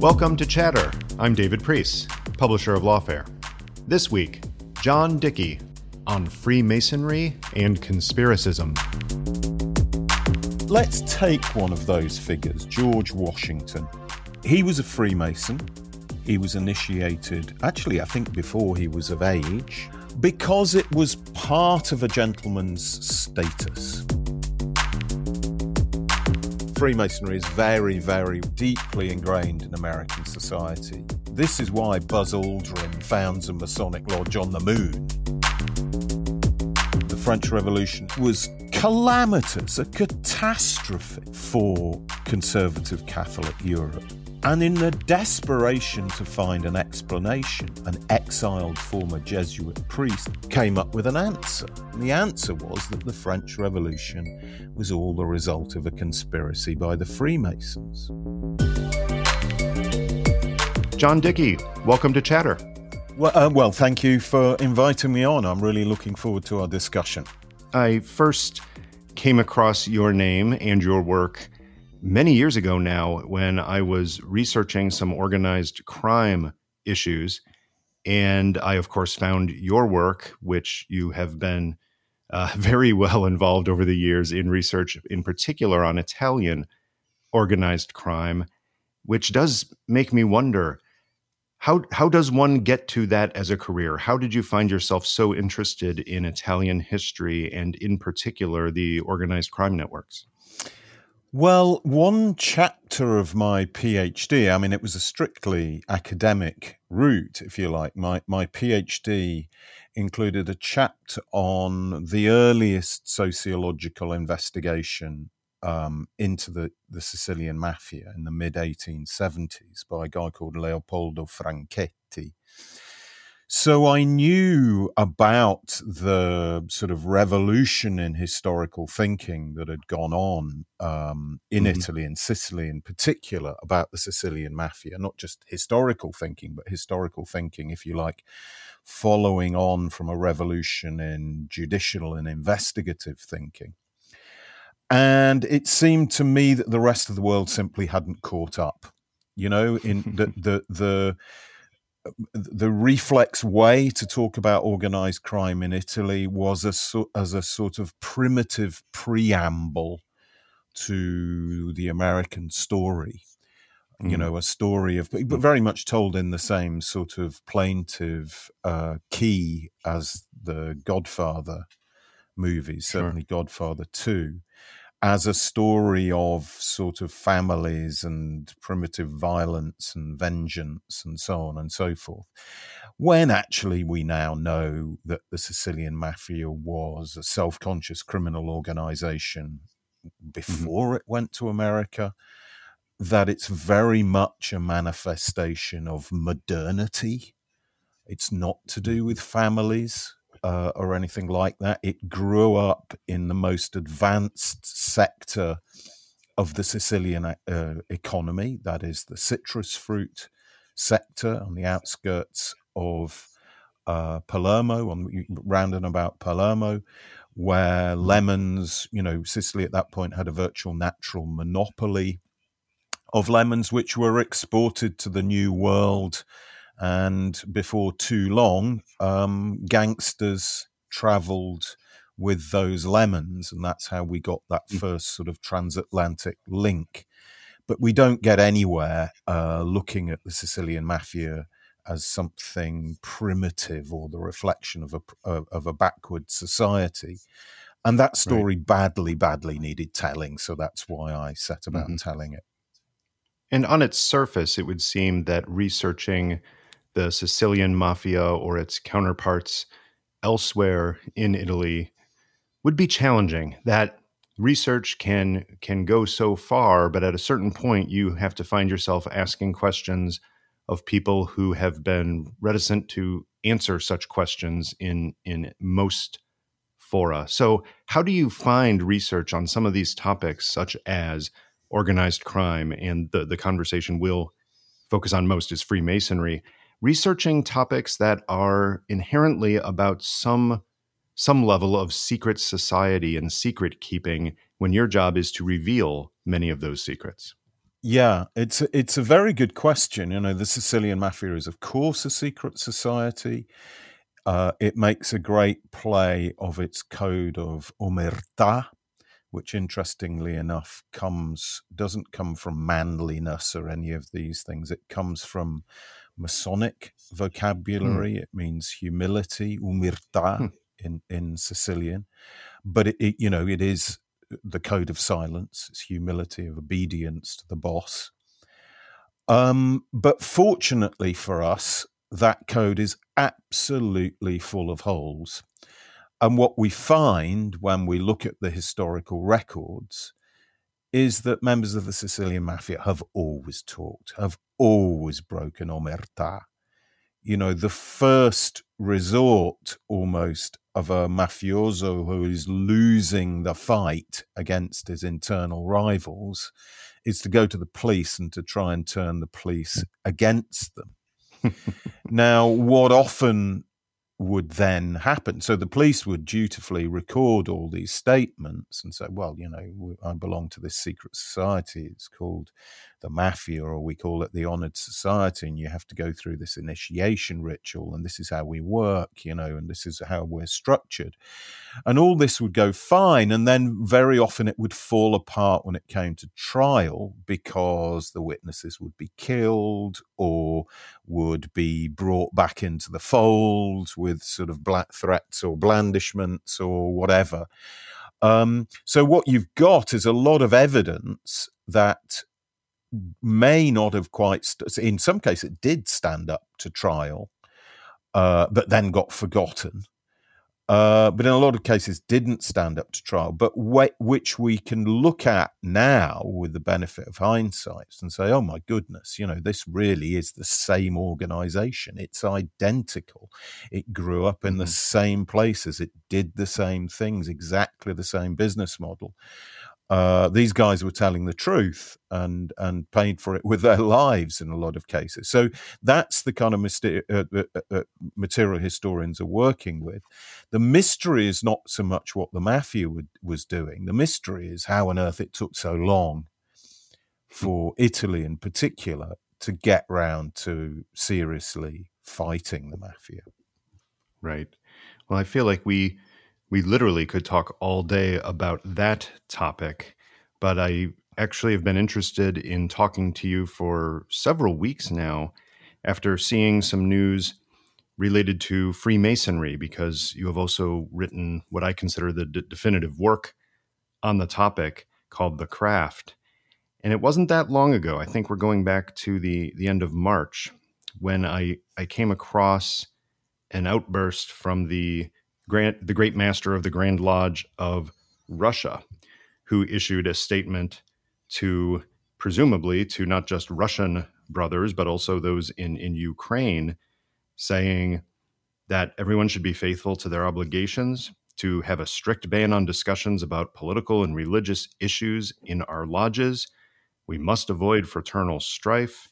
Welcome to Chatter. I'm David Priess, publisher of Lawfare. This week, John Dickie on Freemasonry and Conspiracism. Let's take one of those figures, George Washington. He was a Freemason. He was initiated, actually, I think before he was of age, because it was part of a gentleman's status. Freemasonry is very, very deeply ingrained in American society. This is why Buzz Aldrin founds a Masonic lodge on the moon. The French Revolution was calamitous, a catastrophe for conservative Catholic Europe. And in the desperation to find an explanation, an exiled former Jesuit priest came up with an answer. And the answer was that the French Revolution was all the result of a conspiracy by the Freemasons. John Dickie, welcome to Chatter. Well, uh, well, thank you for inviting me on. I'm really looking forward to our discussion. I first came across your name and your work many years ago now when I was researching some organized crime issues. And I, of course, found your work, which you have been uh, very well involved over the years in research, in particular on Italian organized crime, which does make me wonder how, how does one get to that as a career? How did you find yourself so interested in Italian history and, in particular, the organized crime networks? Well, one chapter of my PhD, I mean, it was a strictly academic route, if you like. My, my PhD included a chapter on the earliest sociological investigation um, into the, the Sicilian mafia in the mid 1870s by a guy called Leopoldo Franchetti. So I knew about the sort of revolution in historical thinking that had gone on um, in mm-hmm. Italy and Sicily in particular about the Sicilian mafia, not just historical thinking, but historical thinking, if you like, following on from a revolution in judicial and investigative thinking. And it seemed to me that the rest of the world simply hadn't caught up. You know, in the the the the reflex way to talk about organized crime in Italy was a, as a sort of primitive preamble to the American story. Mm. You know, a story of, but very much told in the same sort of plaintive uh, key as the Godfather movies, certainly sure. Godfather 2 as a story of sort of families and primitive violence and vengeance and so on and so forth. When actually we now know that the Sicilian mafia was a self conscious criminal organization mm-hmm. before mm-hmm. it went to America, that it's very much a manifestation of modernity. It's not to do with families uh, or anything like that. It grew up in the most advanced sector of the Sicilian uh, economy, that is the citrus fruit sector on the outskirts of uh, Palermo, on round and about Palermo, where lemons, you know, Sicily at that point had a virtual natural monopoly of lemons, which were exported to the New World and before too long, um, gangsters travelled with those lemons, and that's how we got that mm. first sort of transatlantic link. But we don't get anywhere uh, looking at the Sicilian mafia as something primitive or the reflection of a of a backward society. And that story right. badly, badly needed telling. So that's why I set about mm-hmm. telling it. And on its surface, it would seem that researching the Sicilian mafia or its counterparts elsewhere in Italy would be challenging. That research can can go so far, but at a certain point you have to find yourself asking questions of people who have been reticent to answer such questions in in most fora. So, how do you find research on some of these topics, such as organized crime, and the the conversation will focus on most is Freemasonry? Researching topics that are inherently about some some level of secret society and secret keeping when your job is to reveal many of those secrets. Yeah, it's a, it's a very good question. You know, the Sicilian mafia is, of course, a secret society. Uh, it makes a great play of its code of omerta, which, interestingly enough, comes doesn't come from manliness or any of these things. It comes from Masonic vocabulary. Mm. It means humility, umiltà mm. in in Sicilian, but it, it, you know it is the code of silence. It's humility of obedience to the boss. Um, but fortunately for us, that code is absolutely full of holes. And what we find when we look at the historical records is that members of the Sicilian mafia have always talked, have always broken omerta. You know, the first resort almost of a mafioso who is losing the fight against his internal rivals is to go to the police and to try and turn the police against them. now, what often would then happen. So the police would dutifully record all these statements and say, well, you know, I belong to this secret society. It's called the mafia, or we call it the honored society. And you have to go through this initiation ritual. And this is how we work, you know, and this is how we're structured. And all this would go fine. And then very often it would fall apart when it came to trial because the witnesses would be killed or would be brought back into the fold with sort of black threats or blandishments or whatever. Um, so what you've got is a lot of evidence that may not have quite. St- in some cases, it did stand up to trial, uh, but then got forgotten uh, but in a lot of cases didn't stand up to trial, but wh- which we can look at now with the benefit of hindsight and say, oh my goodness, you know, this really is the same organization. It's identical. It grew up in mm-hmm. the same places, it did the same things, exactly the same business model uh, these guys were telling the truth and and paid for it with their lives in a lot of cases. So that's the kind of myster- uh, uh, uh, uh, material historians are working with. The mystery is not so much what the mafia would, was doing. The mystery is how on earth it took so long for Italy, in particular, to get round to seriously fighting the mafia. Right. Well, I feel like we we literally could talk all day about that topic, but I actually have been interested in talking to you for several weeks now after seeing some news related to Freemasonry, because you have also written what I consider the d- definitive work on the topic called The Craft. And it wasn't that long ago. I think we're going back to the, the end of March when I, I came across an outburst from the Grand, the great master of the Grand Lodge of Russia, who issued a statement to presumably to not just Russian brothers, but also those in, in Ukraine, saying that everyone should be faithful to their obligations, to have a strict ban on discussions about political and religious issues in our lodges. We must avoid fraternal strife.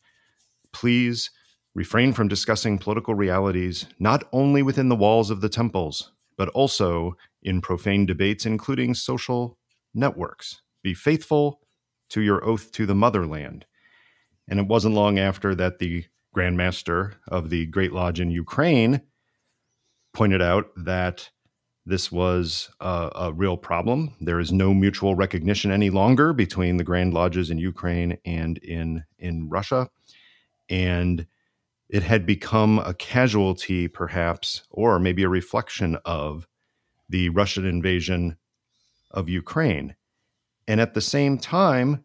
Please refrain from discussing political realities not only within the walls of the temples, but also in profane debates, including social networks. Be faithful to your oath to the motherland. And it wasn't long after that the Grand Master of the Great Lodge in Ukraine pointed out that this was a, a, real problem. There is no mutual recognition any longer between the Grand Lodges in Ukraine and in, in Russia. And it had become a casualty, perhaps, or maybe a reflection of the Russian invasion of Ukraine. And at the same time,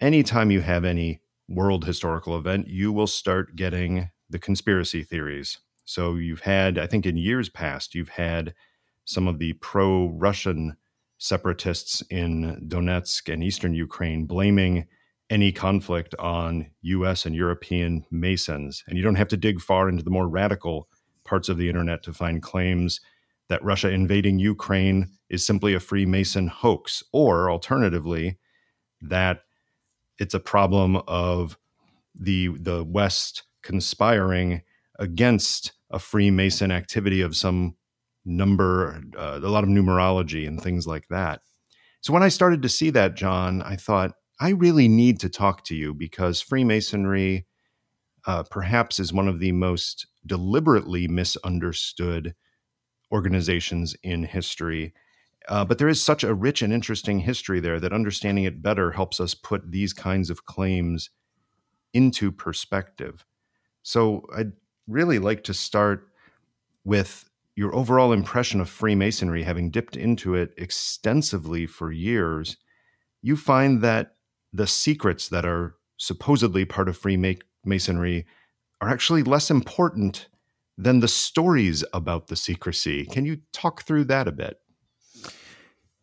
anytime you have any world historical event, you will start getting the conspiracy theories. So you've had, I think in years past, you've had some of the pro Russian separatists in Donetsk and eastern Ukraine blaming any conflict on US and European Masons. And you don't have to dig far into the more radical parts of the internet to find claims that Russia invading Ukraine is simply a Freemason hoax, or alternatively, that it's a problem of the, the West conspiring against a Freemason activity of some number, uh, a lot of numerology and things like that. So when I started to see that, John, I thought, I really need to talk to you because Freemasonry uh, perhaps is one of the most deliberately misunderstood organizations in history. Uh, but there is such a rich and interesting history there that understanding it better helps us put these kinds of claims into perspective. So I'd really like to start with your overall impression of Freemasonry, having dipped into it extensively for years. You find that the secrets that are supposedly part of Freemasonry are actually less important than the stories about the secrecy. Can you talk through that a bit?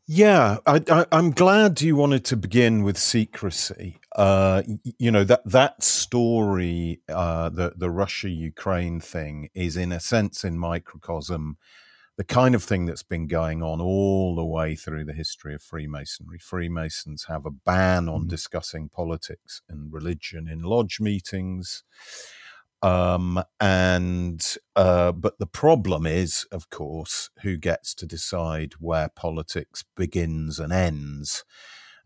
Yeah, I, am glad you wanted to begin with secrecy. Uh, you know that that story, uh, the the Russia Ukraine thing, is in a sense in microcosm the kind of thing that's been going on all the way through the history of Freemasonry. Freemasons have a ban on mm-hmm. discussing politics and religion in lodge meetings. Um, and uh, but the problem is, of course, who gets to decide where politics begins and ends.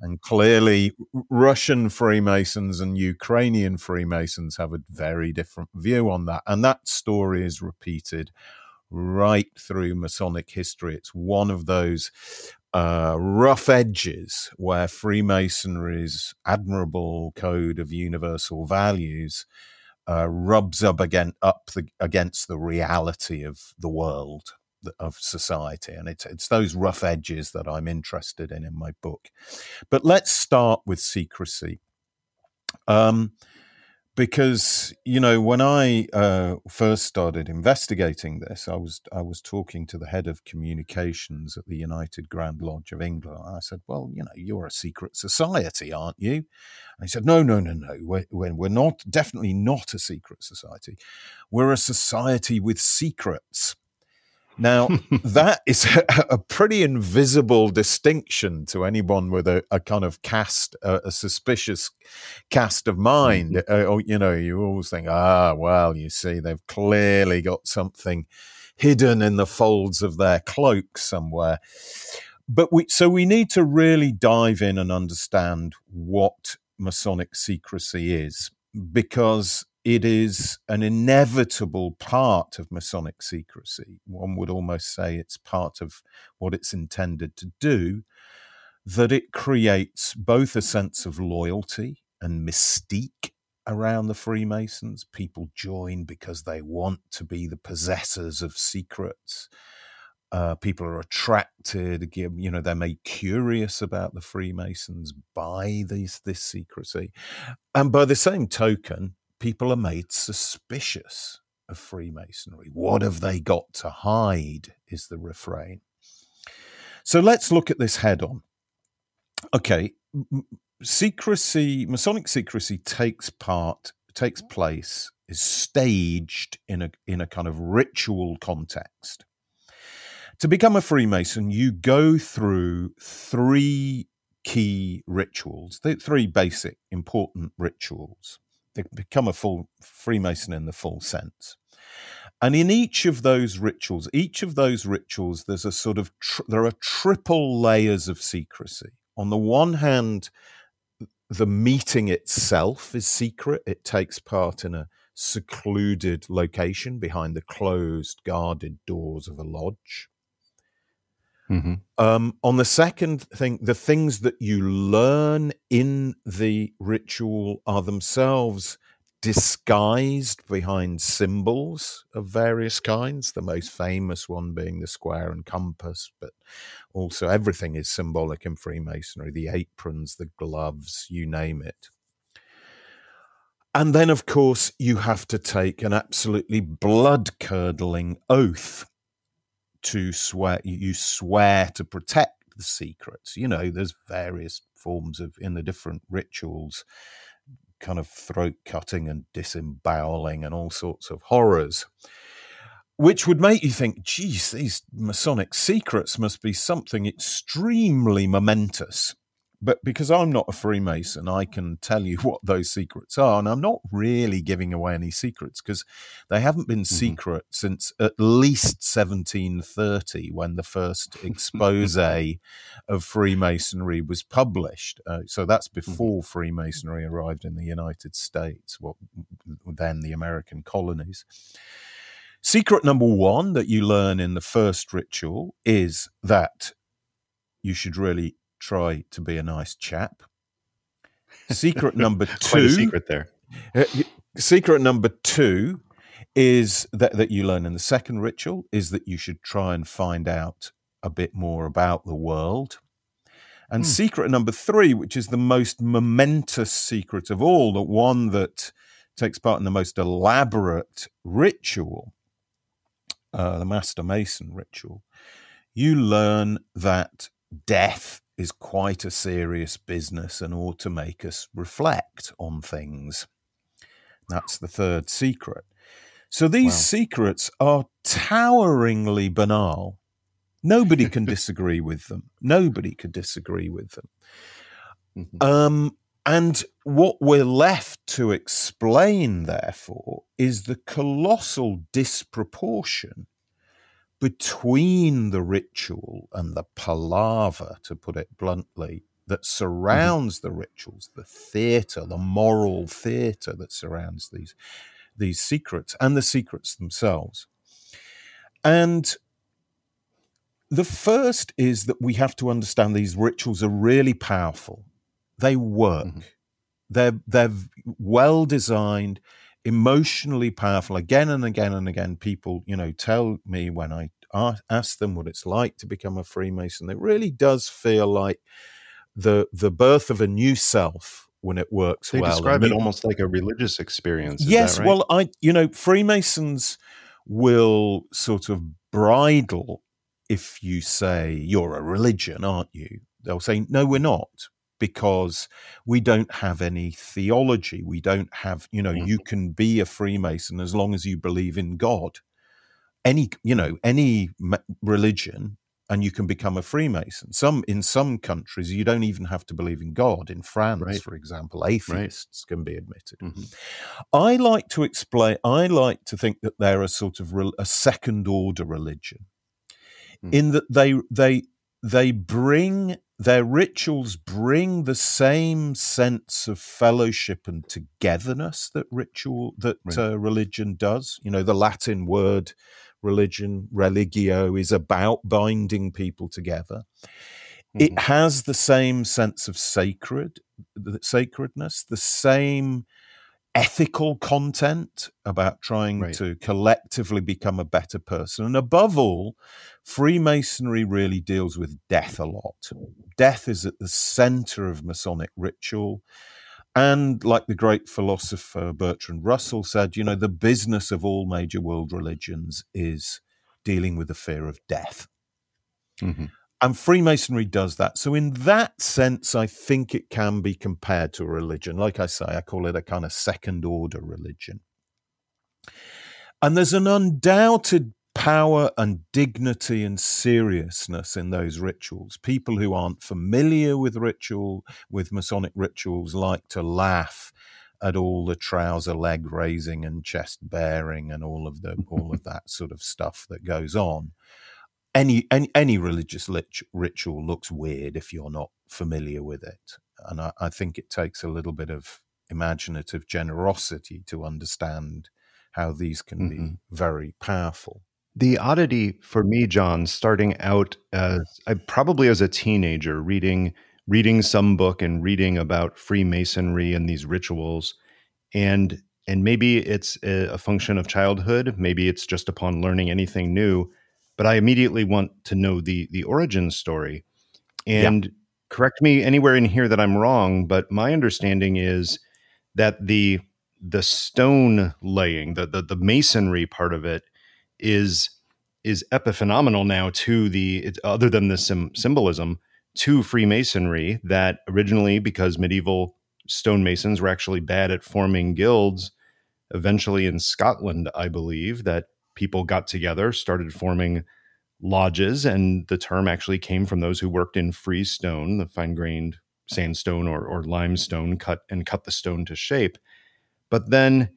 And clearly, Russian Freemasons and Ukrainian Freemasons have a very different view on that. And that story is repeated right through Masonic history. It's one of those uh, rough edges where Freemasonry's admirable code of universal values uh, rubs up again up the, against the reality of the world of society. And it's it's those rough edges that I'm interested in in my book. But let's start with secrecy. Um, because you know when I uh, first started investigating this, I was I was talking to the head of communications at the United Grand Lodge of England. I said, "Well, you know, you're a secret society, aren't you?" And he said, "No, no, no, no. We're, we're not definitely not a secret society. We're a society with secrets." Now, that is a, a, pretty invisible distinction to anyone with a, a kind of cast, a, a, suspicious cast of mind. Mm-hmm. Uh, or, you know, you always think, ah, well, you see, they've clearly got something hidden in the folds of their cloak somewhere. But we, so we need to really dive in and understand what Masonic secrecy is because it is an inevitable part of Masonic secrecy. One would almost say it's part of what it's intended to do, that it creates both a sense of loyalty and mystique around the Freemasons. People join because they want to be the possessors of secrets. Uh, people are attracted, you know, they're made curious about the Freemasons by these, this secrecy. And by the same token, people are made suspicious of Freemasonry. What have they got to hide? Is the refrain. So let's look at this head on. Okay, secrecy, Masonic secrecy takes part, takes place, is staged in a in a kind of ritual context. To become a Freemason, you go through three key rituals, three basic important rituals they become a full Freemason in the full sense. And in each of those rituals, each of those rituals, there's a sort of, tr- there are triple layers of secrecy. On the one hand, the meeting itself is secret. It takes part in a secluded location behind the closed, guarded doors of a lodge. Mm-hmm. Um, on the second thing, the things that you learn in the ritual are themselves disguised behind symbols of various kinds, the most famous one being the square and compass, but also everything is symbolic in Freemasonry the aprons, the gloves, you name it. And then, of course, you have to take an absolutely blood curdling oath to swear you swear to protect the secrets you know there's various forms of in the different rituals kind of throat cutting and disemboweling and all sorts of horrors which would make you think geez these masonic secrets must be something extremely momentous but because I'm not a Freemason, I can tell you what those secrets are. And I'm not really giving away any secrets because they haven't been mm-hmm. secret since at least 1730 when the first expose of Freemasonry was published. Uh, so that's mm-hmm. before mm-hmm. Freemasonry arrived in the United States, what then the American colonies. Secret number one that you learn in the first ritual is that you should really try to be a nice chap. Secret number two. secret there. Uh, secret number two is that, that you learn in the second ritual is that you should try and find out a bit more about the world. And hmm. secret number three, which is the most momentous secret of all, the one that takes part in the most elaborate ritual, uh, the Master Mason ritual, you learn that death is quite a serious business and ought to make us reflect on things. That's the third secret. So these wow. secrets are toweringly banal. Nobody can disagree with them. Nobody could disagree with them. Mm-hmm. Um, and what we're left to explain, therefore, is the colossal disproportion between the ritual and the palaver, to put it bluntly, that surrounds mm-hmm. the rituals, the theatre, the moral theatre that surrounds these, these secrets and the secrets themselves. And the first is that we have to understand these rituals are really powerful. They work. Mm-hmm. They're they're well designed emotionally powerful. Again and again and again, people, you know, tell me when I ask them what it's like to become a Freemason, it really does feel like the the birth of a new self when it works they well. describe it almost like a religious experience. yes, right? well, I you know Freemasons will sort of bridle if you say you're a religion, aren't you? They'll say no, we're not because we don't have any theology. We don't have, you know, mm-hmm. you can be a Freemason as long as you believe in God. Any, you know, any religion, and you can become a Freemason. Some in some countries, you don't even have to believe in God. In France, right. for example, atheists right. can be admitted. Mm-hmm. I like to explain. I like to think that they're a sort of re- a second order religion, mm-hmm. in that they they they bring their rituals bring the same sense of fellowship and togetherness that ritual that right. uh, religion does you know the latin word religion religio is about binding people together mm-hmm. it has the same sense of sacred sacredness the same ethical content about trying right. to collectively become a better person. And above all, Freemasonry really deals with death a lot. Death is at the center of Masonic ritual. And like the great philosopher Bertrand Russell said, you know, the business of all major world religions is dealing with the fear of death. Mm-hmm. And Freemasonry does that. So, in that sense, I think it can be compared to a religion. Like I say, I call it a kind of second order religion. And there's an undoubted power and dignity and seriousness in those rituals. People who aren't familiar with ritual, with Masonic rituals, like to laugh at all the trouser leg raising and chest baring and all of the all of that sort of stuff that goes on any any, any religious lit- ritual looks weird if you're not familiar with it, and I, I think it takes a little bit of imaginative generosity to understand how these can mm-hmm. be very powerful. The oddity for me, John, starting out as I probably as a teenager reading reading some book and reading about Freemasonry and these rituals, and and maybe it's a, a function of childhood, maybe it's just upon learning anything new but I immediately want to know the the origin story. And yeah. correct me anywhere in here that I'm wrong, but my understanding is that the the stone laying, the the, the masonry part of it is is epiphenomenal now to the other than the sim, symbolism to Freemasonry that originally because medieval stonemasons were actually bad at forming guilds eventually in Scotland I believe that people got together, started forming lodges, and the term actually came from those who worked in freestone, the fine grained sandstone or, or limestone, cut and cut the stone to shape. But then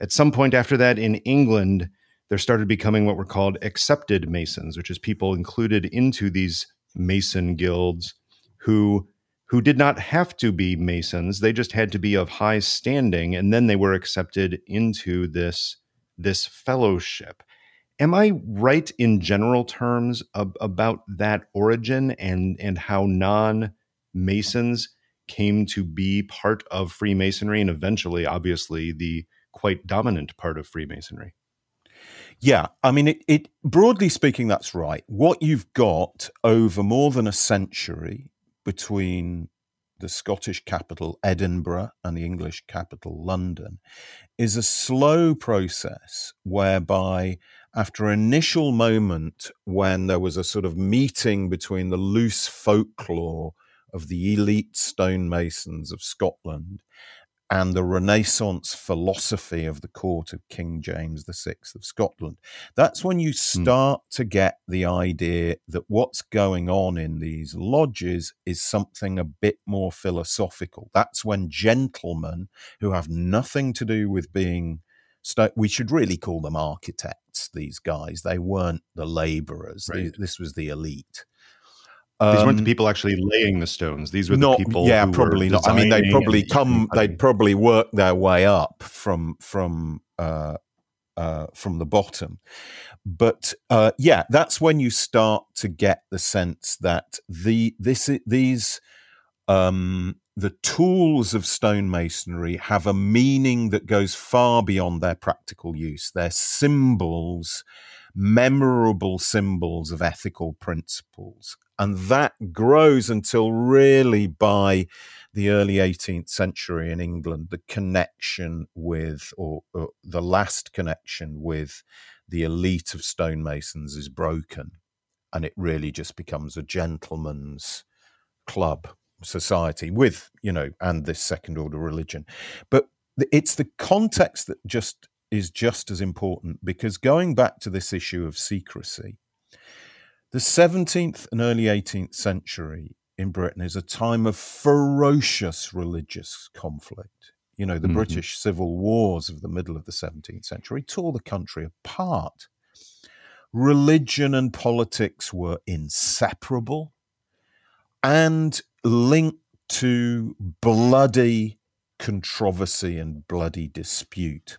at some point after that in England, there started becoming what were called accepted masons, which is people included into these mason guilds who who did not have to be masons they just had to be of high standing and then they were accepted into this this fellowship am i right in general terms of, about that origin and and how non masons came to be part of freemasonry and eventually obviously the quite dominant part of freemasonry yeah, I mean, it, it, broadly speaking, that's right. What you've got over more than a century between the Scottish capital, Edinburgh, and the English capital, London, is a slow process whereby, after an initial moment when there was a sort of meeting between the loose folklore of the elite stonemasons of Scotland and the Renaissance philosophy of the court of King James VI of Scotland. That's when you hmm. start mm. to get the idea that what's going on in these lodges is something a bit more philosophical. That's when gentlemen who have nothing to do with being we should really call them architects these guys they weren't the laborers right. this was the elite these weren't the um, people actually laying the stones. These were not, the people. Yeah, probably not. I mean, they'd probably come. They'd probably work their way up from from uh, uh, from the bottom. But uh, yeah, that's when you start to get the sense that the this these um, the tools of stonemasonry have a meaning that goes far beyond their practical use. They're symbols, memorable symbols of ethical principles. And that grows until really by the early 18th century in England, the connection with, or, or the last connection with the elite of stonemasons is broken. And it really just becomes a gentleman's club society with, you know, and this second order religion. But it's the context that just is just as important because going back to this issue of secrecy, the 17th and early 18th century in Britain is a time of ferocious religious conflict. You know, the mm-hmm. British civil wars of the middle of the 17th century tore the country apart. Religion and politics were inseparable and linked to bloody controversy and bloody dispute.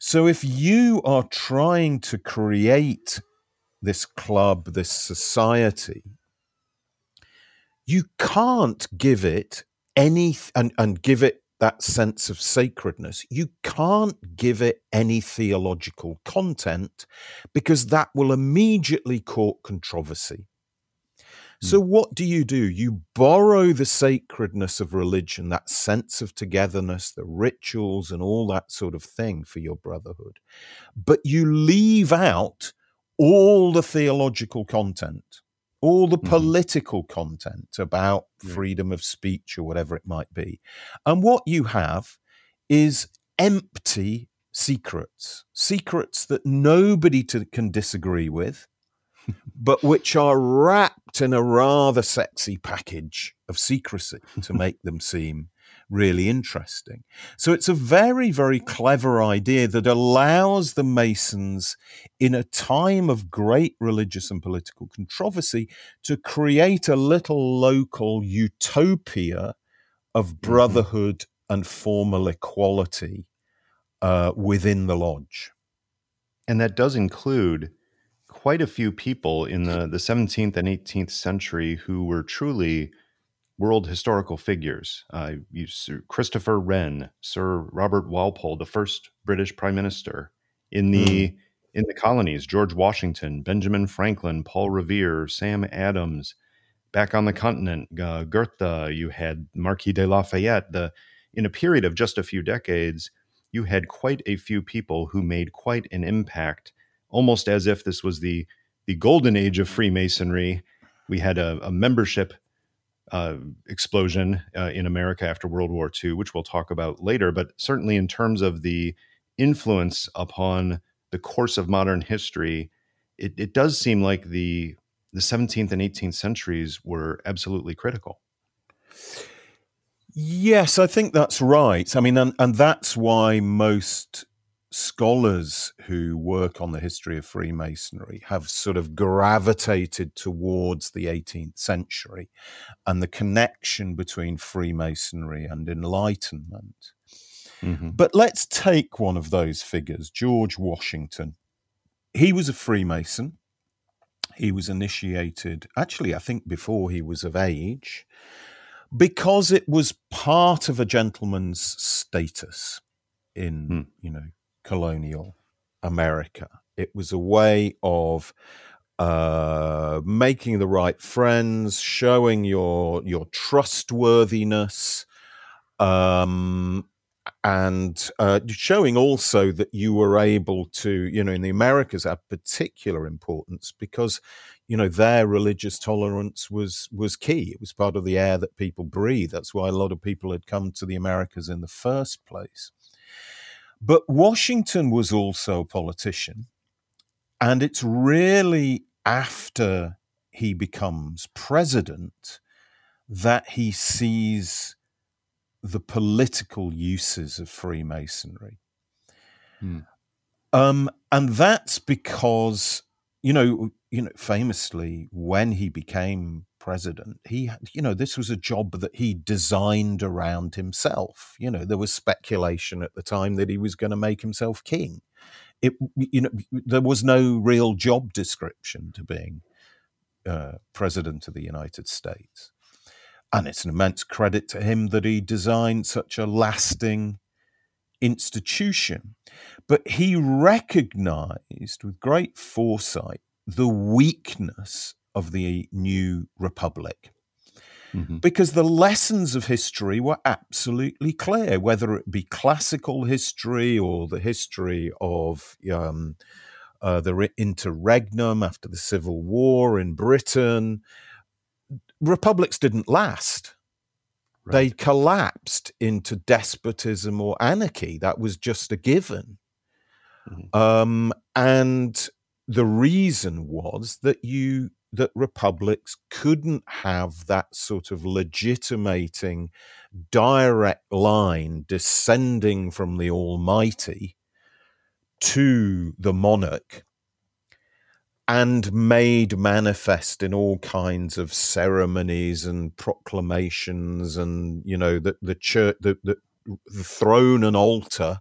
So, if you are trying to create this club, this society, you can't give it any and, and give it that sense of sacredness. You can't give it any theological content because that will immediately court controversy. So, hmm. what do you do? You borrow the sacredness of religion, that sense of togetherness, the rituals, and all that sort of thing for your brotherhood, but you leave out all the theological content, all the mm-hmm. political content about yeah. freedom of speech or whatever it might be. And what you have is empty secrets, secrets that nobody to, can disagree with, but which are wrapped in a rather sexy package of secrecy to make them seem really interesting. So it's a very, very clever idea that allows the Masons, in a time of great religious and political controversy, to create a little local utopia of mm-hmm. brotherhood mm-hmm. and formal equality uh, within the lodge. And that does include quite a few people in the, the 17th and 18th century who were truly world historical figures. Uh, you, Sir Christopher Wren, Sir Robert Walpole, the first British Prime Minister in the mm. in the colonies, George Washington, Benjamin Franklin, Paul Revere, Sam Adams. Back on the continent, uh, Goethe, you had Marquis de Lafayette. The in a period of just a few decades, you had quite a few people who made quite an impact, almost as if this was the the golden age of Freemasonry. We had a, a membership uh, explosion uh, in America after World War II, which we'll talk about later. But certainly, in terms of the influence upon the course of modern history, it, it does seem like the the 17th and 18th centuries were absolutely critical. Yes, I think that's right. I mean, and, and that's why most scholars who work on the history of Freemasonry have sort of gravitated towards the 18th century and the connection between Freemasonry and Enlightenment. Mm-hmm. But let's take one of those figures, George Washington. He was a Freemason. He was initiated, actually, I think before he was of age, because it was part of a gentleman's status in, hmm. you know, colonial America. It was a way of uh, making the right friends, showing your your trustworthiness, um, and uh, showing also that you were able to, you know, in the Americas had particular importance because, you know, their religious tolerance was was key. It was part of the air that people breathe. That's why a lot of people had come to the Americas in the first place. But Washington was also a politician. And it's really after he becomes president that he sees the political uses of Freemasonry. Hmm. Um, and that's because, you know, you know, famously, when he became president, he, you know, this was a job that he designed around himself. You know, there was speculation at the time that he was going to make himself king. It, you know, there was no real job description to being uh, president of the United States. And it's an immense credit to him that he designed such a lasting institution. But he recognized with great foresight the weakness of the new republic. Mm-hmm. Because the lessons of history were absolutely clear, whether it be classical history or the history of um, uh, the interregnum after the Civil War in Britain. Republics didn't last. Right. They collapsed into despotism or anarchy. That was just a given. Mm-hmm. Um, and the reason was that you that republics couldn't have that sort of legitimating direct line descending from the Almighty to the monarch and made manifest in all kinds of ceremonies and proclamations and you know that the church the, the, the throne and altar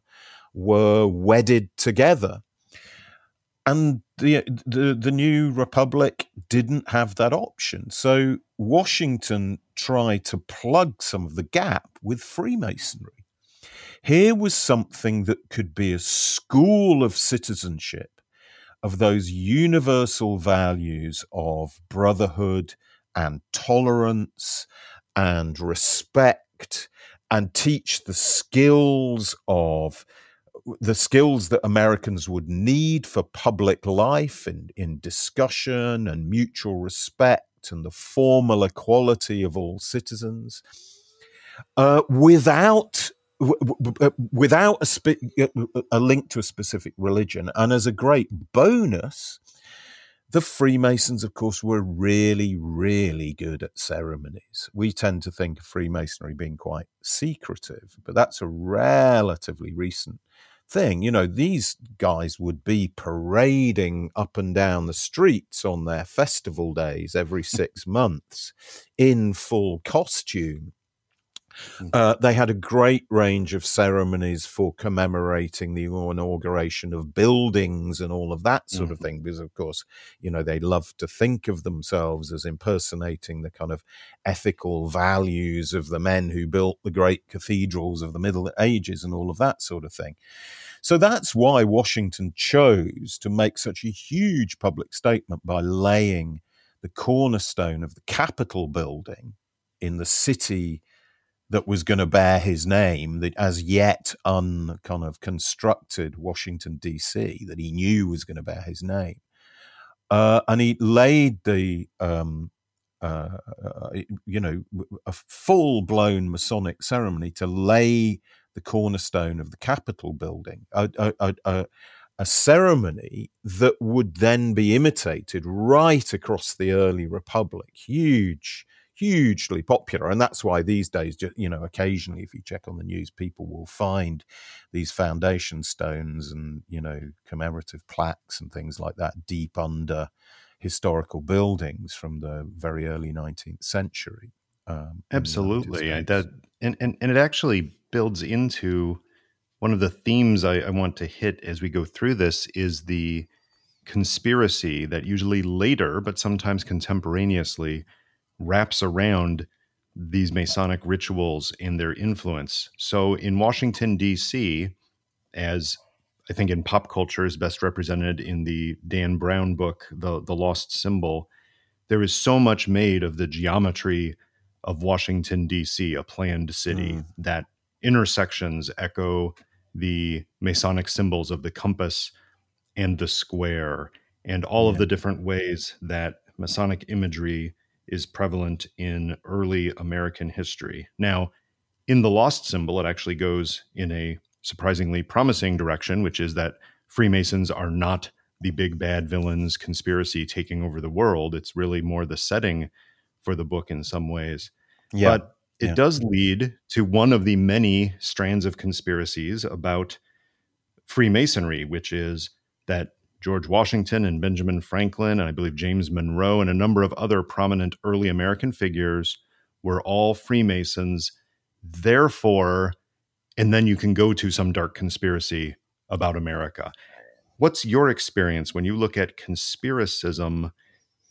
were wedded together. And the, the the new republic didn't have that option. So Washington tried to plug some of the gap with Freemasonry. Here was something that could be a school of citizenship of those universal values of brotherhood and tolerance and respect and teach the skills of the skills that Americans would need for public life in, in discussion and mutual respect and the formal equality of all citizens uh, without uh, without a, spe- a link to a specific religion and as a great bonus the Freemasons, of course, were really, really good at ceremonies. We tend to think of Freemasonry being quite secretive, but that's a relatively recent thing. You know, these guys would be parading up and down the streets on their festival days every six months in full costume. Hmm. Uh, they had a great range of ceremonies for commemorating the inauguration of buildings and all of that sort mm-hmm. of thing, because of course, you know, they love to think of themselves as impersonating the kind of ethical values of the men who built the great cathedrals of the Middle Ages and all of that sort of thing. So that's why Washington chose to make such a huge public statement by laying the cornerstone of the Capitol building in the city that was going to bear his name, that as yet un kind of constructed Washington D.C. that he knew was going to bear his name, uh, and he laid the um, uh, uh you know a full blown Masonic ceremony to lay the cornerstone of the Capitol building, a, a, a, a, ceremony that would then be imitated right across the early Republic. Huge, hugely popular. And that's why these days, you know, occasionally, if you check on the news, people will find these foundation stones and, you know, commemorative plaques and things like that deep under historical buildings from the very early 19th century. Um, Absolutely. that, and, and, and it actually builds into one of the themes I, I want to hit as we go through this is the conspiracy that usually later, but sometimes contemporaneously, wraps around these Masonic rituals and their influence. So in Washington, D.C., as I think in pop culture is best represented in the Dan Brown book, The, the Lost Symbol, there is so much made of the geometry of Washington, D.C., a planned city, mm. that intersections echo the Masonic symbols of the compass and the square and all yeah. of the different ways that Masonic imagery is prevalent in early American history. Now, in the lost symbol, it actually goes in a surprisingly promising direction, which is that Freemasons are not the big bad villains conspiracy taking over the world. It's really more the setting for the book in some ways. Yeah. But it yeah. does lead to one of the many strands of conspiracies about Freemasonry, which is that George Washington and Benjamin Franklin, and I believe James Monroe, and a number of other prominent early American figures were all Freemasons. Therefore, and then you can go to some dark conspiracy about America. What's your experience when you look at conspiracism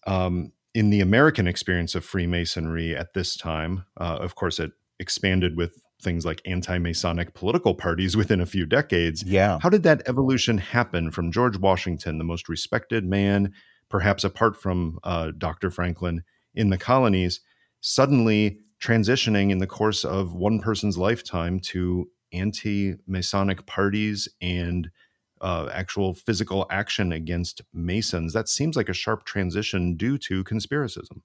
um, in the American experience of Freemasonry at this time? Uh, of course, it expanded with things like anti-Masonic political parties within a few decades. Yeah. How did that evolution happen from George Washington, the most respected man, perhaps apart from uh, Dr. Franklin in the colonies, suddenly transitioning in the course of one person's lifetime to anti-Masonic parties and uh, actual physical action against Masons? That seems like a sharp transition due to conspiracism.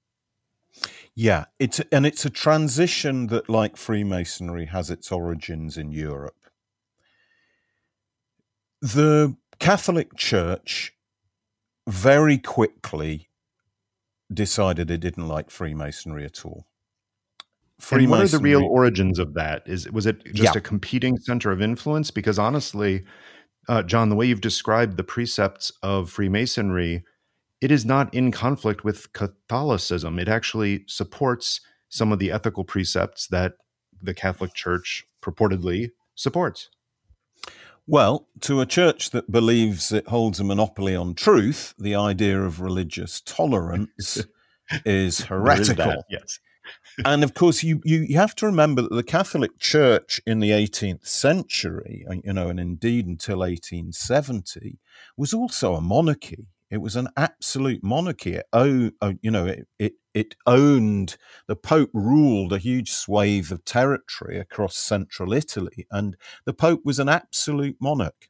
Yeah, it's and it's a transition that, like Freemasonry, has its origins in Europe. The Catholic Church very quickly decided it didn't like Freemasonry at all. And what are the real origins of that? Is was it just yeah. a competing center of influence? Because honestly, uh, John, the way you've described the precepts of Freemasonry it is not in conflict with Catholicism. It actually supports some of the ethical precepts that the Catholic Church purportedly supports. Well, to a church that believes it holds a monopoly on truth, the idea of religious tolerance is heretical. Is yes. and of course, you, you, you have to remember that the Catholic Church in the 18th century, uh, you know, and indeed until 1870, was also a monarchy. It was an absolute monarchy. It uh, you know, it, it, it owned, the Pope ruled a huge swathe of territory across central Italy, and the Pope was an absolute monarch.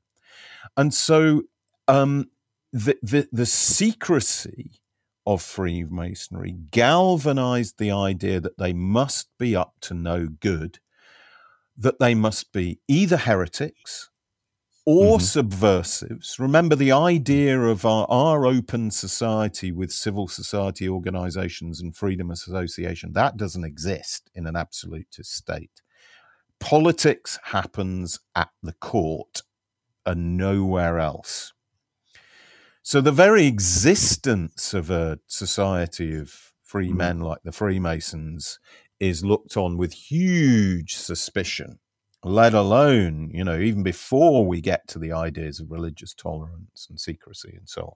And so um, the, the, the secrecy of Freemasonry galvanized the idea that they must be up to no good, that they must be either heretics or mm-hmm. subversives. Remember the idea of our, our open society with civil society organizations and freedom association, that doesn't exist in an absolutist state. Politics happens at the court and nowhere else. So the very existence of a society of free mm. men like the Freemasons is looked on with huge suspicion let alone, you know, even before we get to the ideas of religious tolerance and secrecy and so on.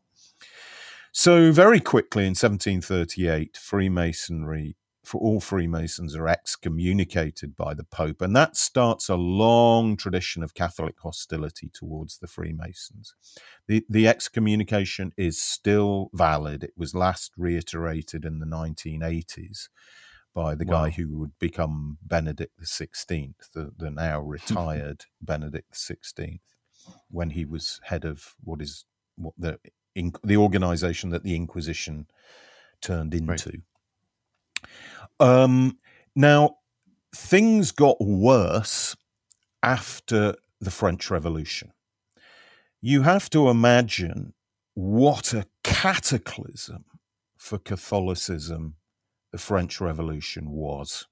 So, very quickly in 1738, Freemasonry, for all Freemasons, are excommunicated by the Pope, and that starts a long tradition of Catholic hostility towards the Freemasons. The, the excommunication is still valid. It was last reiterated in the 1980s by the wow. guy who would become Benedict the Sixteenth, the, the now retired Benedict the Sixteenth, when he was head of what is what the the organization that the Inquisition turned into. Right. Um, now, things got worse after the French Revolution. You have to imagine what a cataclysm for Catholicism the French Revolution was.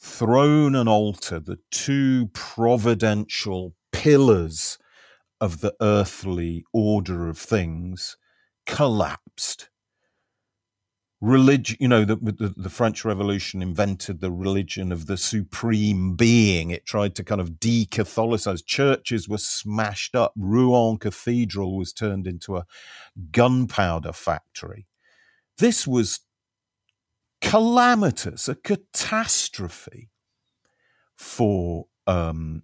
Throne and altar, the two providential pillars of the earthly order of things, collapsed. Religion, you know, the, the, the, French Revolution invented the religion of the supreme being. It tried to kind of de Catholicize. Churches were smashed up. Rouen Cathedral was turned into a gunpowder factory. This was calamitous, a catastrophe for um,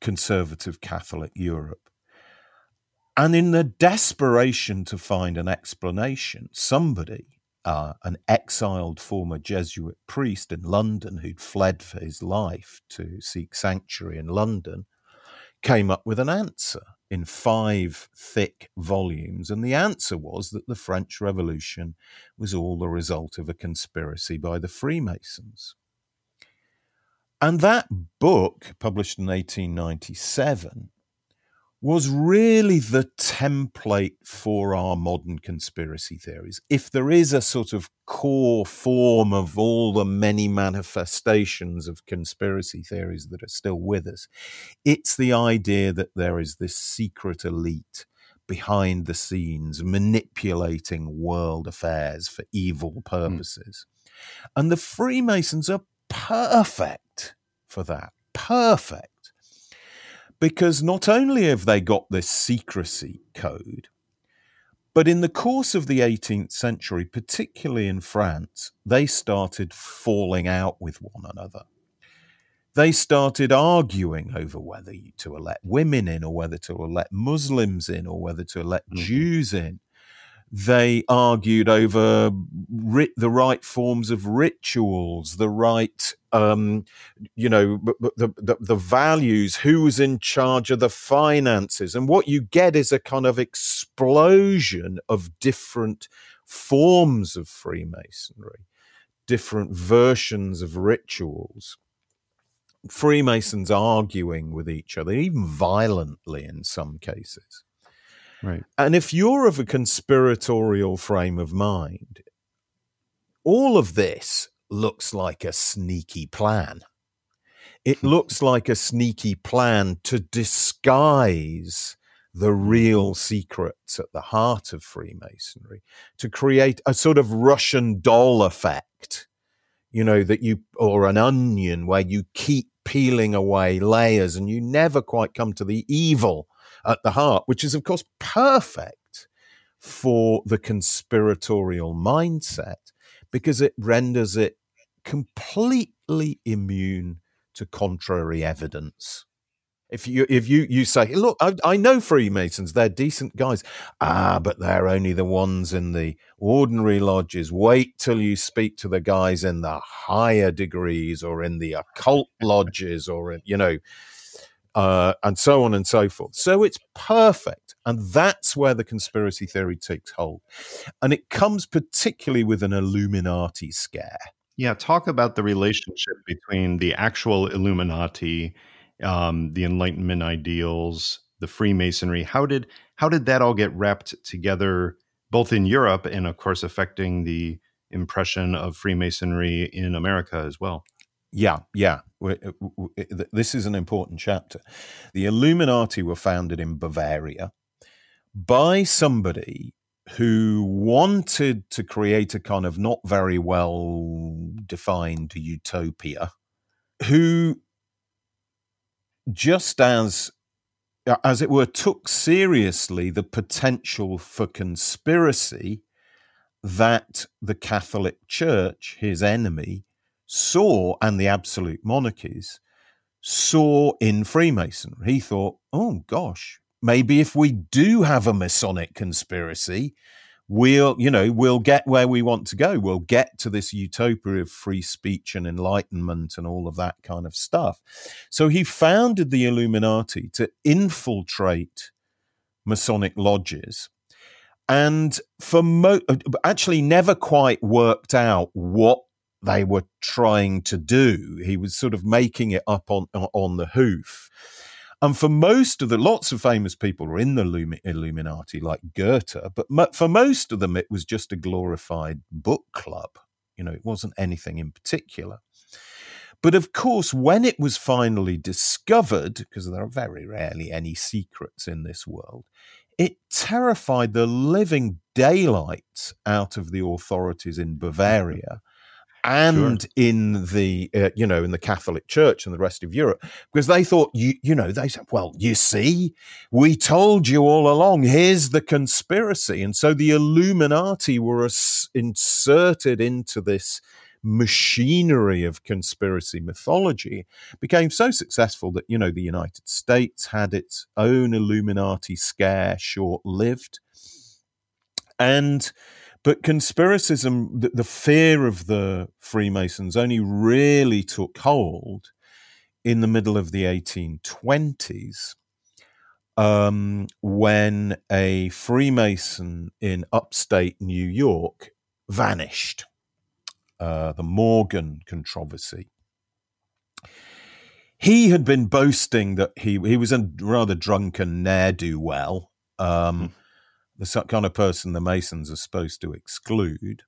conservative Catholic Europe. And in the desperation to find an explanation, somebody, uh, an exiled former Jesuit priest in London who'd fled for his life to seek sanctuary in London, came up with an answer in five thick volumes. And the answer was that the French Revolution was all the result of a conspiracy by the Freemasons. And that book, published in 1897, was really the template for our modern conspiracy theories. If there is a sort of core form of all the many manifestations of conspiracy theories that are still with us, it's the idea that there is this secret elite behind the scenes manipulating world affairs for evil hmm. purposes. Mm. And the Freemasons are perfect for that. Perfect because not only have they got this secrecy code, but in the course of the 18th century, particularly in France, they started falling out with one another. They started arguing over whether to let women in or whether to let Muslims in or whether to let mm-hmm. Jews in they argued over ri- the right forms of rituals, the right, um, you know, the, the, the values, who's in charge of the finances. And what you get is a kind of explosion of different forms of Freemasonry, different versions of rituals. Freemasons arguing with each other, even violently in some cases. Right. And if you're of a conspiratorial frame of mind, all of this looks like a sneaky plan. It looks like a sneaky plan to disguise the real mm. secrets at the heart of Freemasonry, to create a sort of Russian doll effect, you know, that you, or an onion where you keep peeling away layers and you never quite come to the evil at the heart, which is, of course, perfect for the conspiratorial mindset because it renders it completely immune to contrary evidence. If you if you you say, look, I, I, know Freemasons, they're decent guys. Ah, but they're only the ones in the ordinary lodges. Wait till you speak to the guys in the higher degrees or in the occult lodges or in, you know, uh, and so on and so forth. So it's perfect. And that's where the conspiracy theory takes hold. And it comes particularly with an Illuminati scare. Yeah, talk about the relationship between the actual Illuminati, um, the Enlightenment ideals, the Freemasonry. How did how did that all get wrapped together, both in Europe and, of course, affecting the impression of Freemasonry in America as well? Yeah, yeah. Uh, this is an important chapter. The Illuminati were founded in Bavaria by somebody who wanted to create a kind of not very well defined utopia, who just as as it were took seriously the potential for conspiracy that the Catholic Church, his enemy, saw, and the absolute monarchies, saw in Freemasonry. He thought, oh gosh, maybe if we do have a Masonic conspiracy, we'll, you know, we'll get where we want to go. We'll get to this utopia of free speech and enlightenment and all of that kind of stuff. So he founded the Illuminati to infiltrate Masonic lodges and for mo- actually never quite worked out what they were trying to do. He was sort of making it up on on the hoof. And for most of the, lots of famous people were in the Illuminati, like Goethe, but for most of them, it was just a glorified book club. You know, it wasn't anything in particular. But of course, when it was finally discovered, because there are very rarely any secrets in this world, it terrified the living daylights out of the authorities in Bavaria and sure. in the uh, you know in the Catholic Church and the rest of Europe because they thought you you know they said well you see we told you all along here's the conspiracy and so the Illuminati were inserted into this machinery of conspiracy mythology became so successful that you know the United States had its own Illuminati scare short lived and but conspiracism, the, the fear of the Freemasons only really took hold in the middle of the 1820s um, when a Freemason in upstate New York vanished. Uh, the Morgan controversy. He had been boasting that he he was a rather drunken ne'er do well. Um, hmm the kind of person the Masons are supposed to exclude.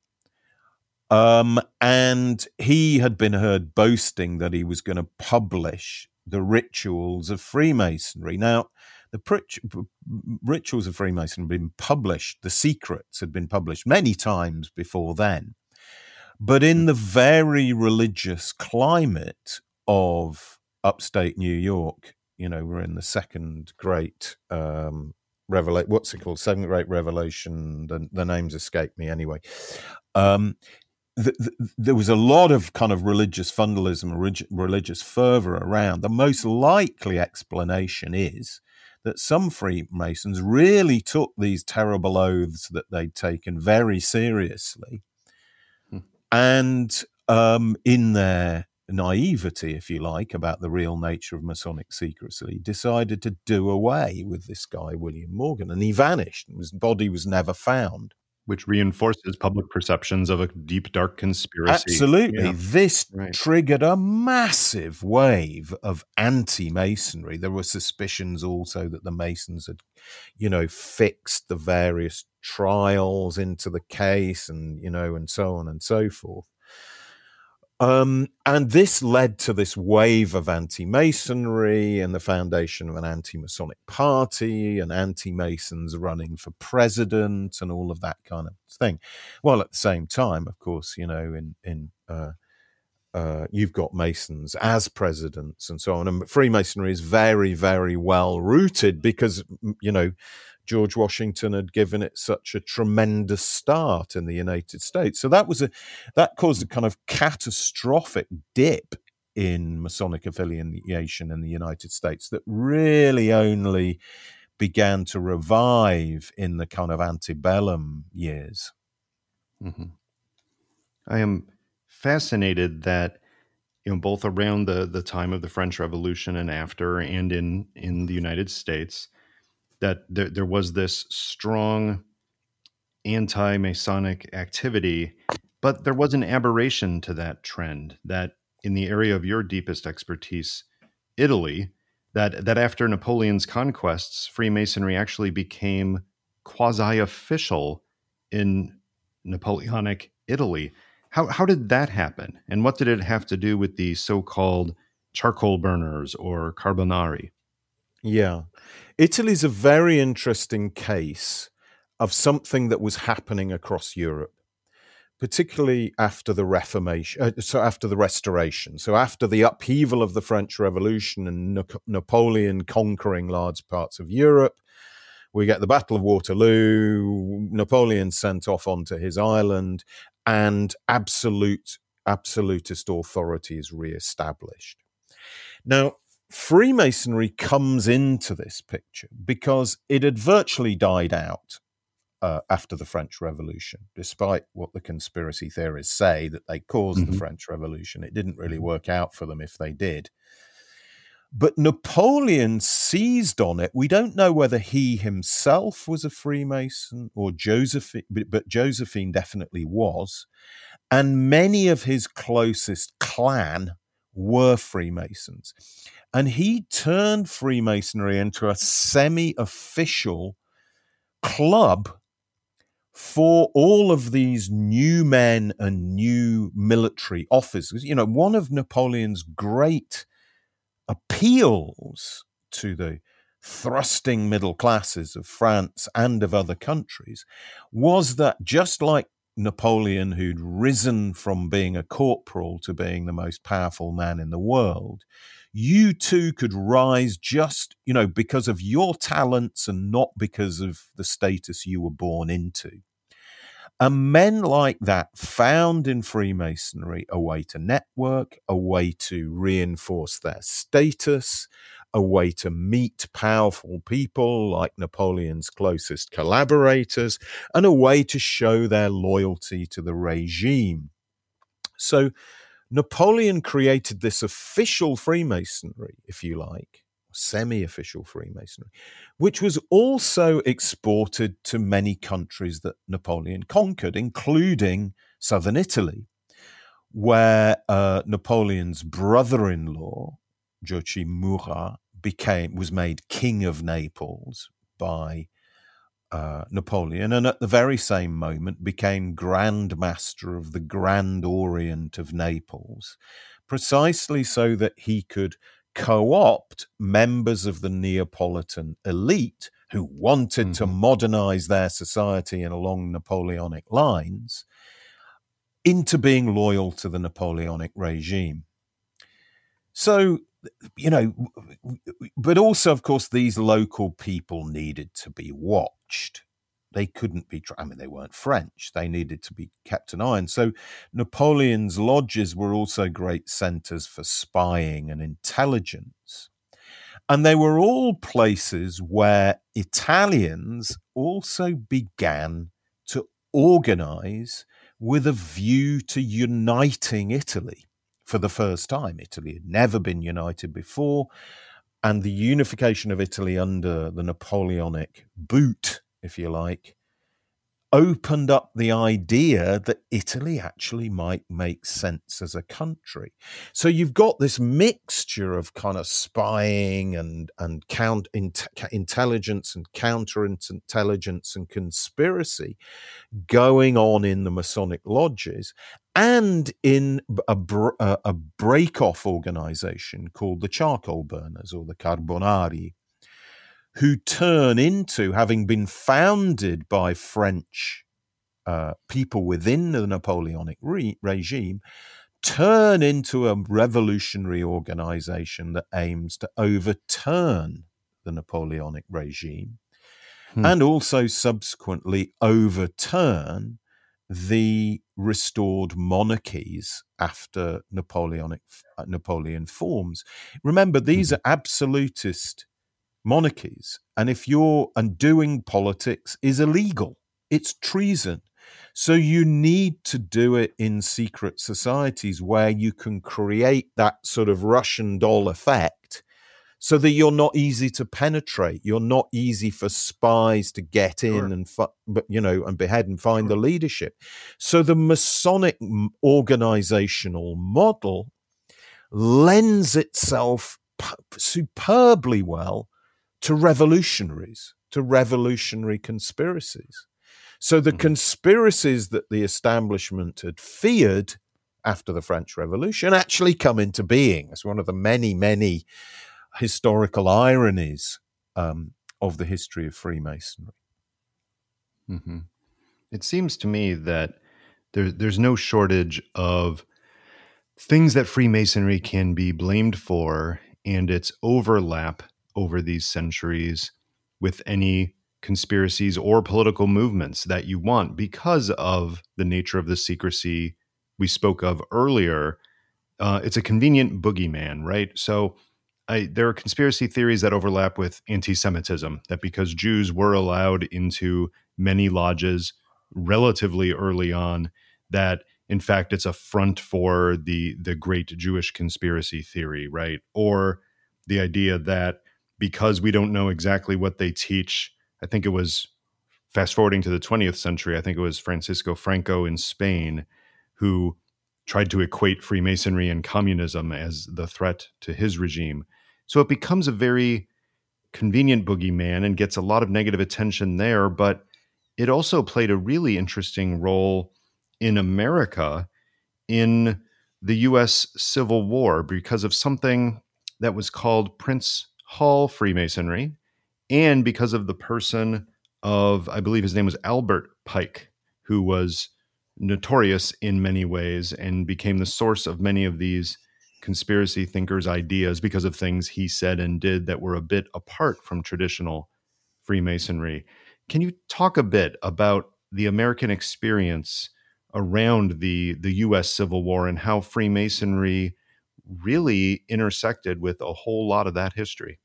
Um, and he had been heard boasting that he was going to publish the rituals of Freemasonry. Now, the rituals of Freemasonry had been published, the secrets had been published many times before then. But in the very religious climate of upstate New York, you know, we're in the second great um, revelation. What's it called? Seventh Great Revelation. The, the names escape me anyway. Um, the, the, there was a lot of kind of religious fundamentalism, religious fervor around. The most likely explanation is that some Freemasons really took these terrible oaths that they'd taken very seriously, hmm. and um, in their naivety, if you like, about the real nature of Masonic secrecy, decided to do away with this guy, William Morgan, and he vanished. His body was never found. Which reinforces public perceptions of a deep, dark conspiracy. Absolutely. Yeah. This right. triggered a massive wave of anti Masonry. There were suspicions also that the Masons had, you know, fixed the various trials into the case and, you know, and so on and so forth. Um, and this led to this wave of anti Masonry and the foundation of an anti Masonic party and anti Masons running for president and all of that kind of thing. While at the same time, of course, you know, in, in, uh, uh, you've got Masons as presidents and so on. And Freemasonry is very, very well rooted because, you know, George Washington had given it such a tremendous start in the United States. So that was a that caused a kind of catastrophic dip in Masonic affiliation in the United States that really only began to revive in the kind of antebellum years. Mm-hmm. I am fascinated that you know both around the the time of the French Revolution and after, and in in the United States, that there, there was this strong anti Masonic activity, but there was an aberration to that trend that in the area of your deepest expertise, Italy, that, that after Napoleon's conquests, Freemasonry actually became quasi official in Napoleonic Italy. How, how did that happen? And what did it have to do with the so called charcoal burners or carbonari? Yeah. Italy's a very interesting case of something that was happening across Europe, particularly after the Reformation, uh, so after the Restoration, so after the upheaval of the French Revolution and Napoleon conquering large parts of Europe. We get the Battle of Waterloo. Napoleon sent off onto his island, and absolute absolutist authority is re-established. Now, Freemasonry comes into this picture because it had virtually died out uh, after the French Revolution, despite what the conspiracy theorists say that they caused mm-hmm. the French Revolution. It didn't really work out for them if they did. But Napoleon seized on it. We don't know whether he himself was a Freemason or Josephine, but Josephine definitely was. And many of his closest clan were Freemasons. And he turned Freemasonry into a semi official club for all of these new men and new military officers. You know, one of Napoleon's great appeals to the thrusting middle classes of France and of other countries was that just like Napoleon, who'd risen from being a corporal to being the most powerful man in the world, you too could rise just, you know, because of your talents and not because of the status you were born into. And men like that found in Freemasonry a way to network, a way to reinforce their status, a way to meet powerful people like Napoleon's closest collaborators, and a way to show their loyalty to the regime. So Napoleon created this official Freemasonry, if you like, semi official Freemasonry, which was also exported to many countries that Napoleon conquered, including southern Italy, where uh, Napoleon's brother in law, Joachim Murat, became was made king of Naples by uh, Napoleon, and at the very same moment became Grand Master of the Grand Orient of Naples, precisely so that he could co opt members of the Neapolitan elite who wanted mm-hmm. to modernize their society and along Napoleonic lines into being loyal to the Napoleonic regime. So you know, but also, of course, these local people needed to be watched. They couldn't be, I mean, they weren't French. They needed to be kept an eye on. So Napoleon's lodges were also great centers for spying and intelligence. And they were all places where Italians also began to organize with a view to uniting Italy for the first time. Italy had never been united before. And the unification of Italy under the Napoleonic boot, if you like, opened up the idea that Italy actually might make sense as a country. So you've got this mixture of kind of spying and and count intelligence and counterintelligence and conspiracy going on in the Masonic lodges and in a, a break-off organization called the charcoal burners or the carbonari who turn into having been founded by French uh, people within the Napoleonic re- regime, turn into a revolutionary organization that aims to overturn the Napoleonic regime hmm. and also subsequently overturn the restored monarchies after Napoleonic uh, Napoleon forms. Remember, these hmm. are absolutist monarchies. And if you're undoing politics is illegal, it's treason. So you need to do it in secret societies where you can create that sort of Russian doll effect so that you're not easy to penetrate. You're not easy for spies to get in sure. and, but you know, and behead and find sure. the leadership. So the Masonic organizational model lends itself superbly well to revolutionaries, to revolutionary conspiracies. So the mm-hmm. conspiracies that the establishment had feared after the French Revolution actually come into being. It's one of the many, many historical ironies um, of the history of Freemasonry. Mm-hmm. It seems to me that there, there's no shortage of things that Freemasonry can be blamed for and its overlap over these centuries with any conspiracies or political movements that you want because of the nature of the secrecy we spoke of earlier. Uh, it's a convenient boogeyman, right? So I, there are conspiracy theories that overlap with anti Semitism, that because Jews were allowed into many lodges relatively early on, that in fact it's a front for the the great Jewish conspiracy theory, right? Or the idea that because we don't know exactly what they teach. I think it was fast forwarding to the 20th century, I think it was Francisco Franco in Spain who tried to equate Freemasonry and communism as the threat to his regime. So it becomes a very convenient boogeyman and gets a lot of negative attention there. But it also played a really interesting role in America in the US Civil War because of something that was called Prince Hall Freemasonry and because of the person of, I believe his name was Albert Pike, who was notorious in many ways and became the source of many of these conspiracy thinkers' ideas because of things he said and did that were a bit apart from traditional Freemasonry. Can you talk a bit about the American experience around the the U.S. Civil War and how Freemasonry really intersected with a whole lot of that history?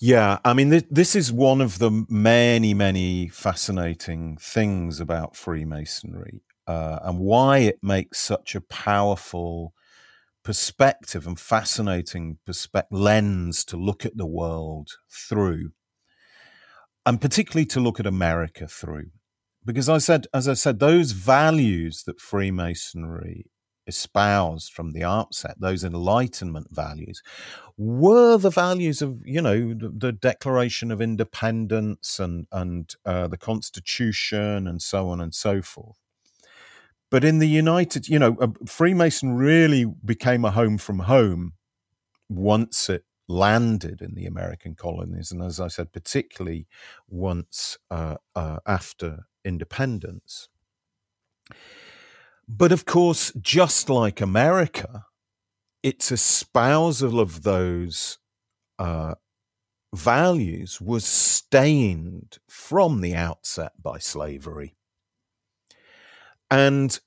Yeah, I mean, th- this is one of the many, many fascinating things about Freemasonry uh, and why it makes such a powerful perspective and fascinating perspective lens to look at the world through, and particularly to look at America through. Because I said, as I said, those values that Freemasonry espoused from the outset, those Enlightenment values, were the values of you know the, the Declaration of Independence and and uh, the Constitution and so on and so forth. But in the United, you know, uh, Freemason really became a home from home once it landed in the American colonies, and as I said, particularly once uh, uh, after independence. But of course, just like America, its espousal of those uh, values was stained from the outset by slavery. And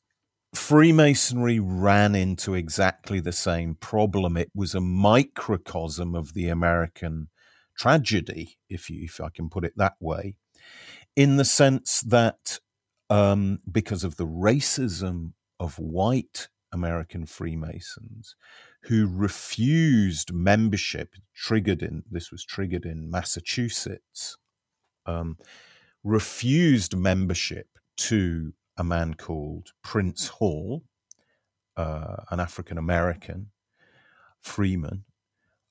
Freemasonry ran into exactly the same problem. It was a microcosm of the American tragedy, if, you, if I can put it that way, in the sense that um, because of the racism of white American Freemasons who refused membership, triggered in this was triggered in Massachusetts, um, refused membership to a man called Prince Hall, uh, an African American freeman,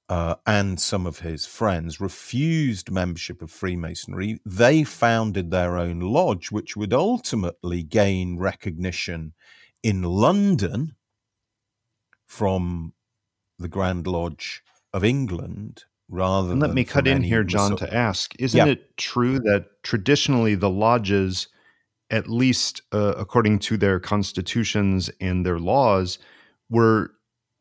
uh, and some of his friends refused membership of Freemasonry. They founded their own lodge, which would ultimately gain recognition in London from the Grand Lodge of England rather and let me cut in here john to ask isn't yeah. it true that traditionally the lodges at least uh, according to their constitutions and their laws were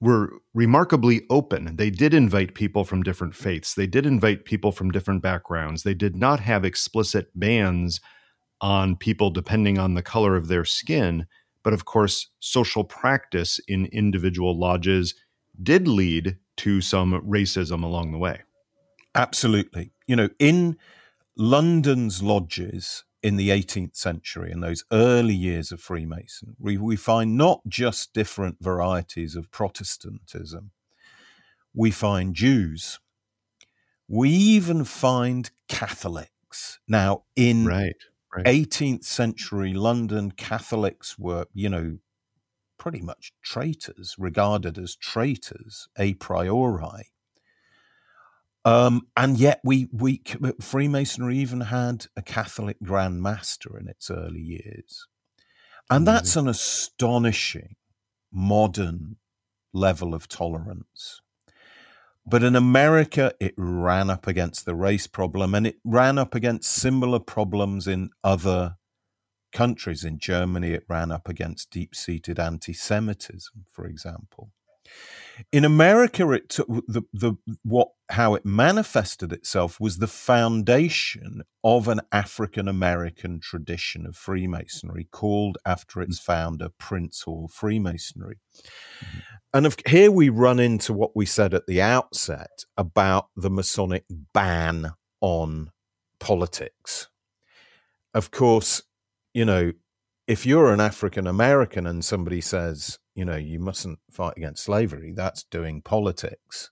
were remarkably open. They did invite people from different faiths. They did invite people from different backgrounds. They did not have explicit bans on people depending on the color of their skin. But of course, social practice in individual lodges did lead to some racism along the way. Absolutely. You know, in London's lodges, in the 18th century and those early years of Freemasonry, we, we find not just different varieties of Protestantism, we find Jews. We even find Catholics. Now, in right, right. 18th century London, Catholics were, you know, pretty much traitors, regarded as traitors a priori. Um, and yet, we, we Freemasonry even had a Catholic Grand Master in its early years, and that's an astonishing modern level of tolerance. But in America, it ran up against the race problem, and it ran up against similar problems in other countries. In Germany, it ran up against deep-seated anti-Semitism, for example. In America, it took the, the what how it manifested itself was the foundation of an African American tradition of Freemasonry called after its founder Prince Hall Freemasonry. Mm-hmm. And of, here we run into what we said at the outset about the Masonic ban on politics. Of course, you know, if you're an African American and somebody says, you know, you mustn't fight against slavery, that's doing politics.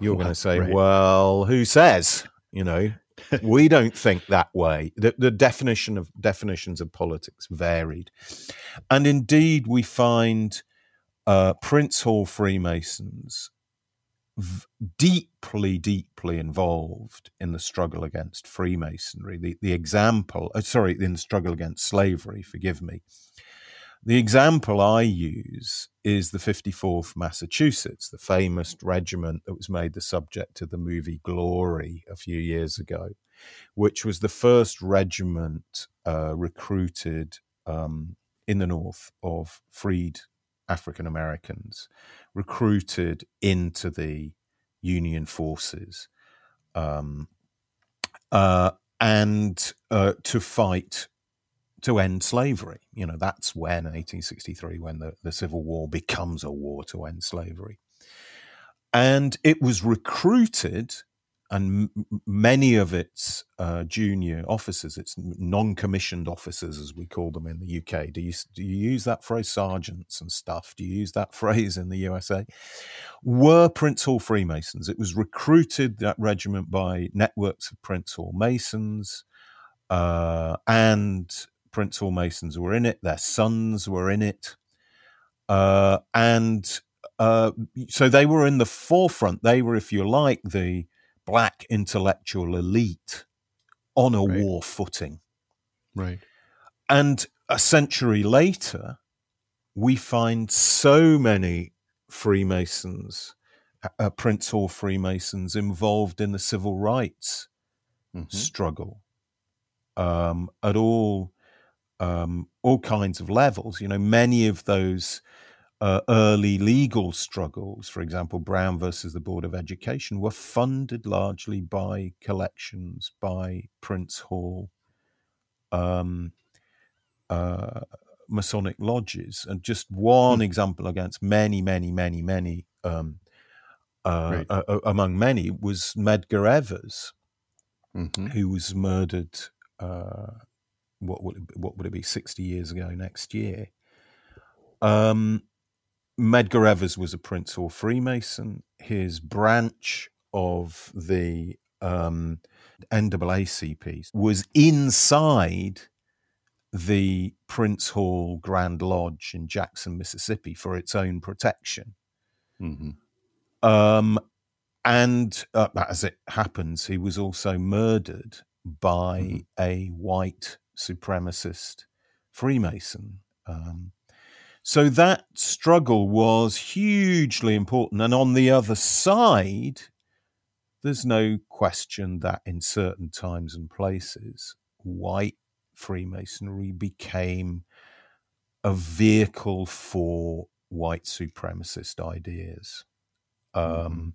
You're well, going to say, right. well, who says? You know, we don't think that way. The, the definition of definitions of politics varied, and indeed we find uh, Prince Hall Freemasons v- deeply, deeply involved in the struggle against Freemasonry. The the example, uh, sorry, in the struggle against slavery. Forgive me. The example I use is the 54th Massachusetts, the famous regiment that was made the subject of the movie Glory a few years ago, which was the first regiment uh, recruited um, in the North of freed African Americans, recruited into the Union forces. Um, uh, and uh, to fight to end slavery. You know, that's when 1863, when the, the Civil War becomes a war to end slavery. And it was recruited, and m- many of its uh, junior officers, its non-commissioned officers, as we call them in the UK. Do you do you use that phrase, sergeants and stuff? Do you use that phrase in the USA? Were Prince Hall Freemasons? It was recruited that regiment by networks of Prince Hall Masons. Uh, and Prince Hall Masons were in it, their sons were in it. Uh, and uh, so they were in the forefront. They were, if you like, the black intellectual elite on a right. war footing. Right. And a century later, we find so many Freemasons, uh, uh Prince Hall Freemasons, involved in the civil rights mm-hmm. struggle um, at all um, all kinds of levels. You know, many of those uh, early legal struggles, for example, Brown versus the Board of Education, were funded largely by collections by Prince Hall, um, uh, Masonic lodges. And just one mm. example against many, many, many, many, um, uh, right. uh, among many, was Medgar Evers, mm-hmm. who was murdered uh, what would it, what would it be sixty years ago next year. Um, Medgar Evers was a Prince Hall Freemason. His branch of the um, NAACP was inside the Prince Hall Grand Lodge in Jackson, Mississippi, for its own protection. Mm-hmm. Um, and uh, as it happens, he was also murdered by mm-hmm. a white supremacist Freemason. Um, so that struggle was hugely important. And on the other side, there's no question that in certain times and places, white Freemasonry became a vehicle for white supremacist ideas. Mm-hmm. Um,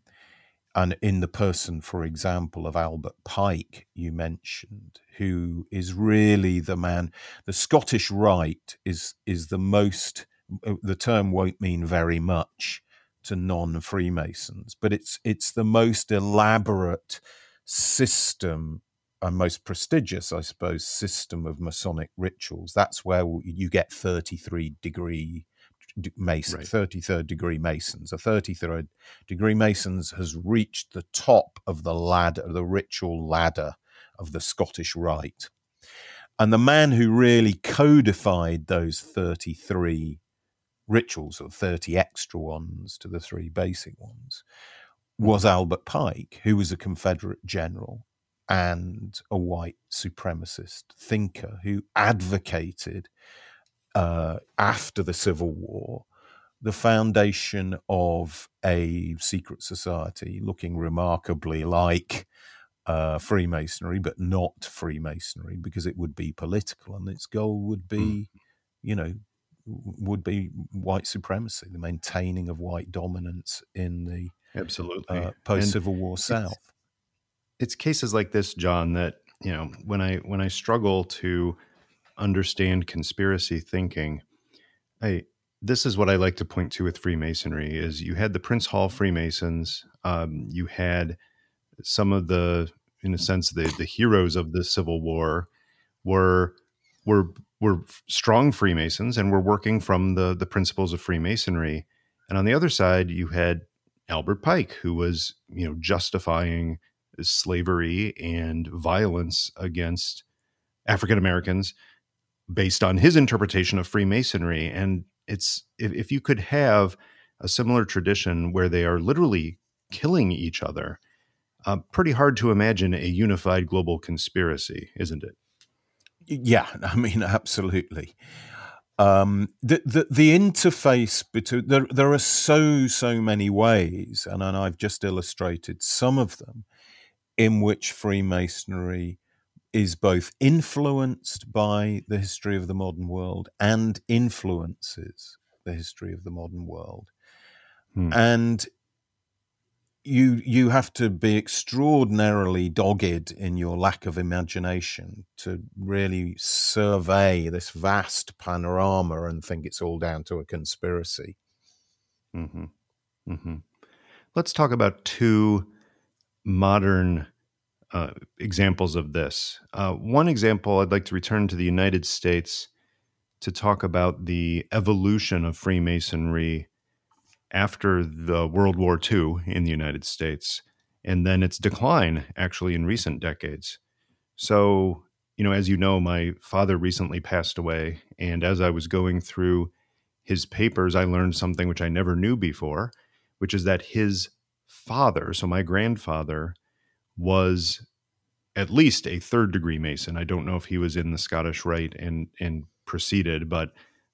and in the person, for example, of Albert Pike, you mentioned, who is really the man. The Scottish Rite is is the most. Uh, the term won't mean very much to non Freemasons, but it's it's the most elaborate system and most prestigious, I suppose, system of Masonic rituals. That's where you get thirty three degree Mason, right. 33rd degree Masons. A 33rd degree Masons has reached the top of the ladder, the ritual ladder of the Scottish Rite. And the man who really codified those 33 rituals, or 30 extra ones to the three basic ones, was Albert Pike, who was a Confederate general and a white supremacist thinker who advocated uh, after the Civil War, the foundation of a secret society looking remarkably like uh, Freemasonry, but not Freemasonry because it would be political and its goal would be, mm. you know, would be white supremacy, the maintaining of white dominance in the absolutely uh, post Civil War South. It's, it's cases like this, John, that you know when I when I struggle to understand conspiracy thinking, I this is what I like to point to with Freemasonry is you had the Prince Hall Freemasons, um, you had some of the, in a sense, the the heroes of the Civil War were were were strong Freemasons and were working from the the principles of Freemasonry, and on the other side you had Albert Pike, who was you know justifying slavery and violence against African Americans based on his interpretation of Freemasonry. And it's if, if you could have a similar tradition where they are literally killing each other, uh, pretty hard to imagine a unified global conspiracy, isn't it? Yeah, I mean, absolutely. Um, the, the, the interface between there there are so so many ways, and, and I've just illustrated some of them in which Freemasonry is both influenced by the history of the modern world and influences the history of the modern world. Hmm. And you you have to be extraordinarily dogged in your lack of imagination to really survey this vast panorama and think it's all down to a conspiracy. Mm-hmm. Mm-hmm. Let's talk about two modern uh, examples of this. Uh, one example, I'd like to return to the United States to talk about the evolution of Freemasonry after the World War II in the United States, and then its decline actually in recent decades. So, you know, as you know, my father recently passed away, and as I was going through his papers, I learned something which I never knew before, which is that his father, so my grandfather, was at least a third degree Mason. I don't know if he was in the Scottish Rite and and proceeded, but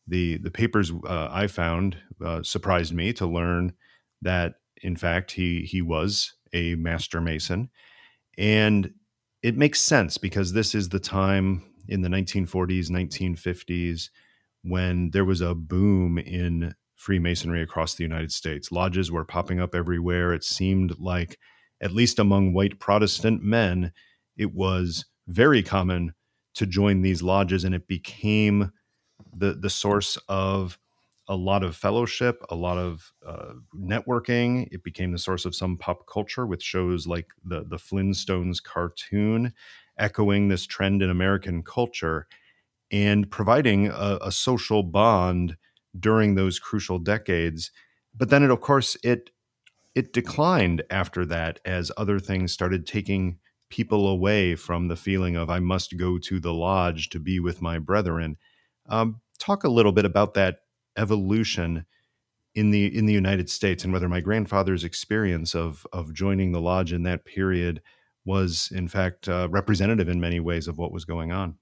the the papers uh, I found uh, surprised me to learn that in fact he he was a master mason, and it makes sense because this is the time in the 1940s, 1950s when there was a boom in Freemasonry across the United States. Lodges were popping up everywhere. It seemed like, at least among white Protestant men, it was very common to join these lodges, and it became the the source of a lot of fellowship, a lot of uh, networking. It became the source of some pop culture with shows like the the Flintstones cartoon, echoing this trend in American culture and providing a, a social bond during those crucial decades. But then, it of course it it declined after that as other things started taking people away from the feeling of I must go to the lodge to be with my brethren. Um, talk a little bit about that evolution in the in the United States and whether my grandfather's experience of of joining the lodge in that period was in fact uh, representative in many ways of what was going on.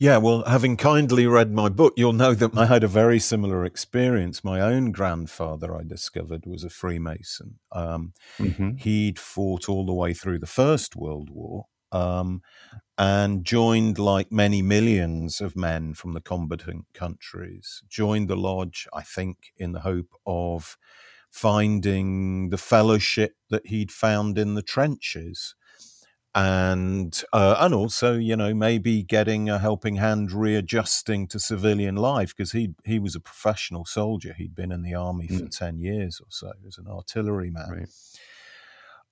Yeah, well, having kindly read my book, you'll know that I had a very similar experience. My own grandfather, I discovered, was a Freemason. Um, mm-hmm. He'd fought all the way through the First World War um, and joined, like many millions of men from the combatant countries, joined the lodge, I think, in the hope of finding the fellowship that he'd found in the trenches and uh, and also you know maybe getting a helping hand readjusting to civilian life because he he was a professional soldier he'd been in the army mm. for 10 years or so as an artilleryman right.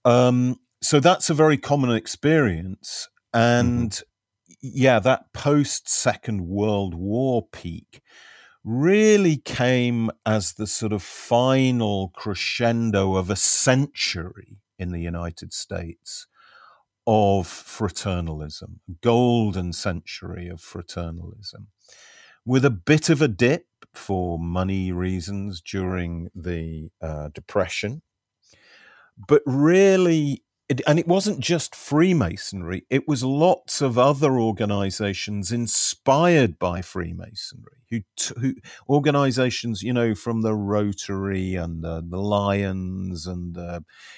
um so that's a very common experience and mm-hmm. yeah that post second world war peak really came as the sort of final crescendo of a century in the United States of fraternalism, golden century of fraternalism, with a bit of a dip for money reasons during the uh, Depression, but really it, and it wasn't just Freemasonry, it was lots of other organizations inspired by Freemasonry, who, who organizations, you know, from the Rotary and the, the Lions and,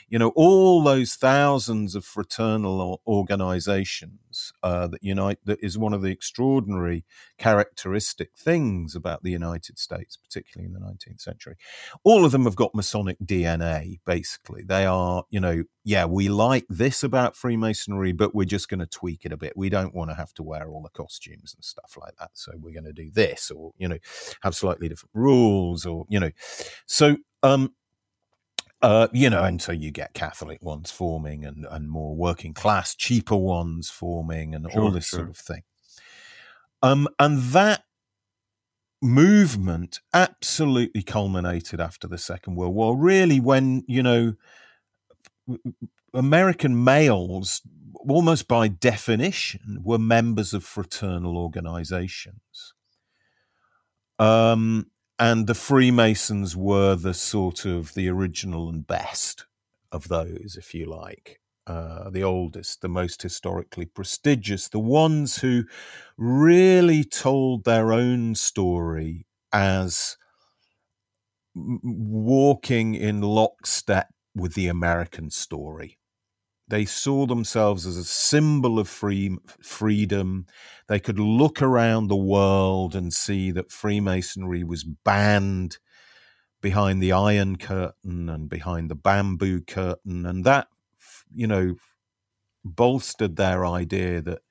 you know, all those thousands of fraternal organizations uh, that unite, that is one of the extraordinary characteristic things about the United States, particularly in the 19th century. All of them have got Masonic DNA, basically. They are, you know, yeah, we like this about Freemasonry, but we're just going to tweak it a bit. We don't want to have to wear all the costumes and stuff like that. So we're going to do this or, you know, have slightly different rules or, you know. So, um, uh, you know, and so you get Catholic ones forming and, and more working class, cheaper ones forming and sure, all this sure. sort of thing. Um, and that movement absolutely culminated after the Second World War, really, when, you know, American males, almost by definition, were members of fraternal organizations. Um, and the Freemasons were the sort of the original and best of those, if you like. Uh, the oldest, the most historically prestigious, the ones who really told their own story as walking in lockstep with the American story. They saw themselves as a symbol of free, freedom. They could look around the world and see that Freemasonry was banned behind the Iron Curtain and behind the Bamboo Curtain. And that, you know, bolstered their idea that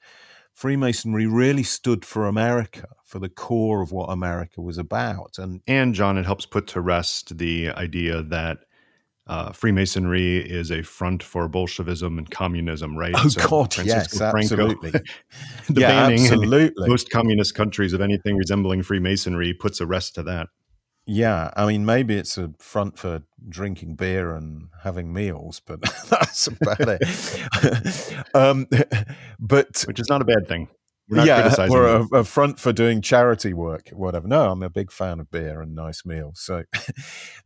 Freemasonry really stood for America, for the core of what America was about. And, and John, it helps put to rest the idea that uh, Freemasonry is a front for Bolshevism and communism, right? Oh so God, Francisco yes, Franco, absolutely. the yeah, banning absolutely. in most communist countries of anything resembling Freemasonry puts a rest to that. Yeah, I mean, maybe it's a front for drinking beer and having meals, but that's about it. um, but which is not a bad thing. We're yeah, or a, a, front for doing charity work, whatever. No, I'm a big fan of beer and nice meals. So,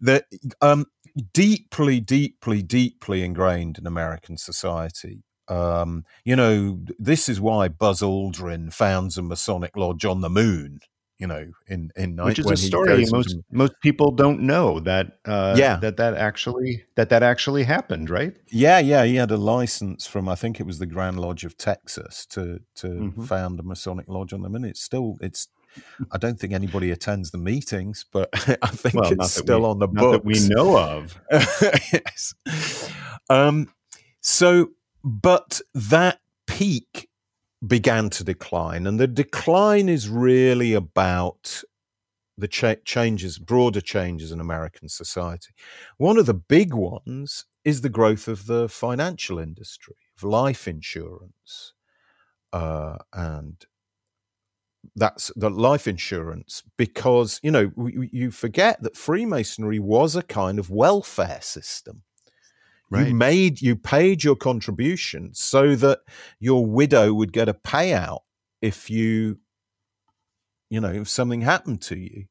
the um, deeply, deeply, deeply ingrained in American society. Um, you know, this is why Buzz Aldrin founds a Masonic lodge on the moon. You know, in in which is a story most most people don't know that uh, yeah that that actually that that actually happened, right? Yeah, yeah. He had a license from I think it was the Grand Lodge of Texas to to mm-hmm. found a Masonic lodge on the moon. It's still it's I don't think anybody attends the meetings, but I think well, it's still we, on the books that we know of. yes. Um, so, but that peak began to decline, and the decline is really about the cha- changes, broader changes in American society. One of the big ones is the growth of the financial industry, of life insurance, uh, and that's the life insurance because you know you forget that freemasonry was a kind of welfare system right. you made you paid your contribution so that your widow would get a payout if you you know if something happened to you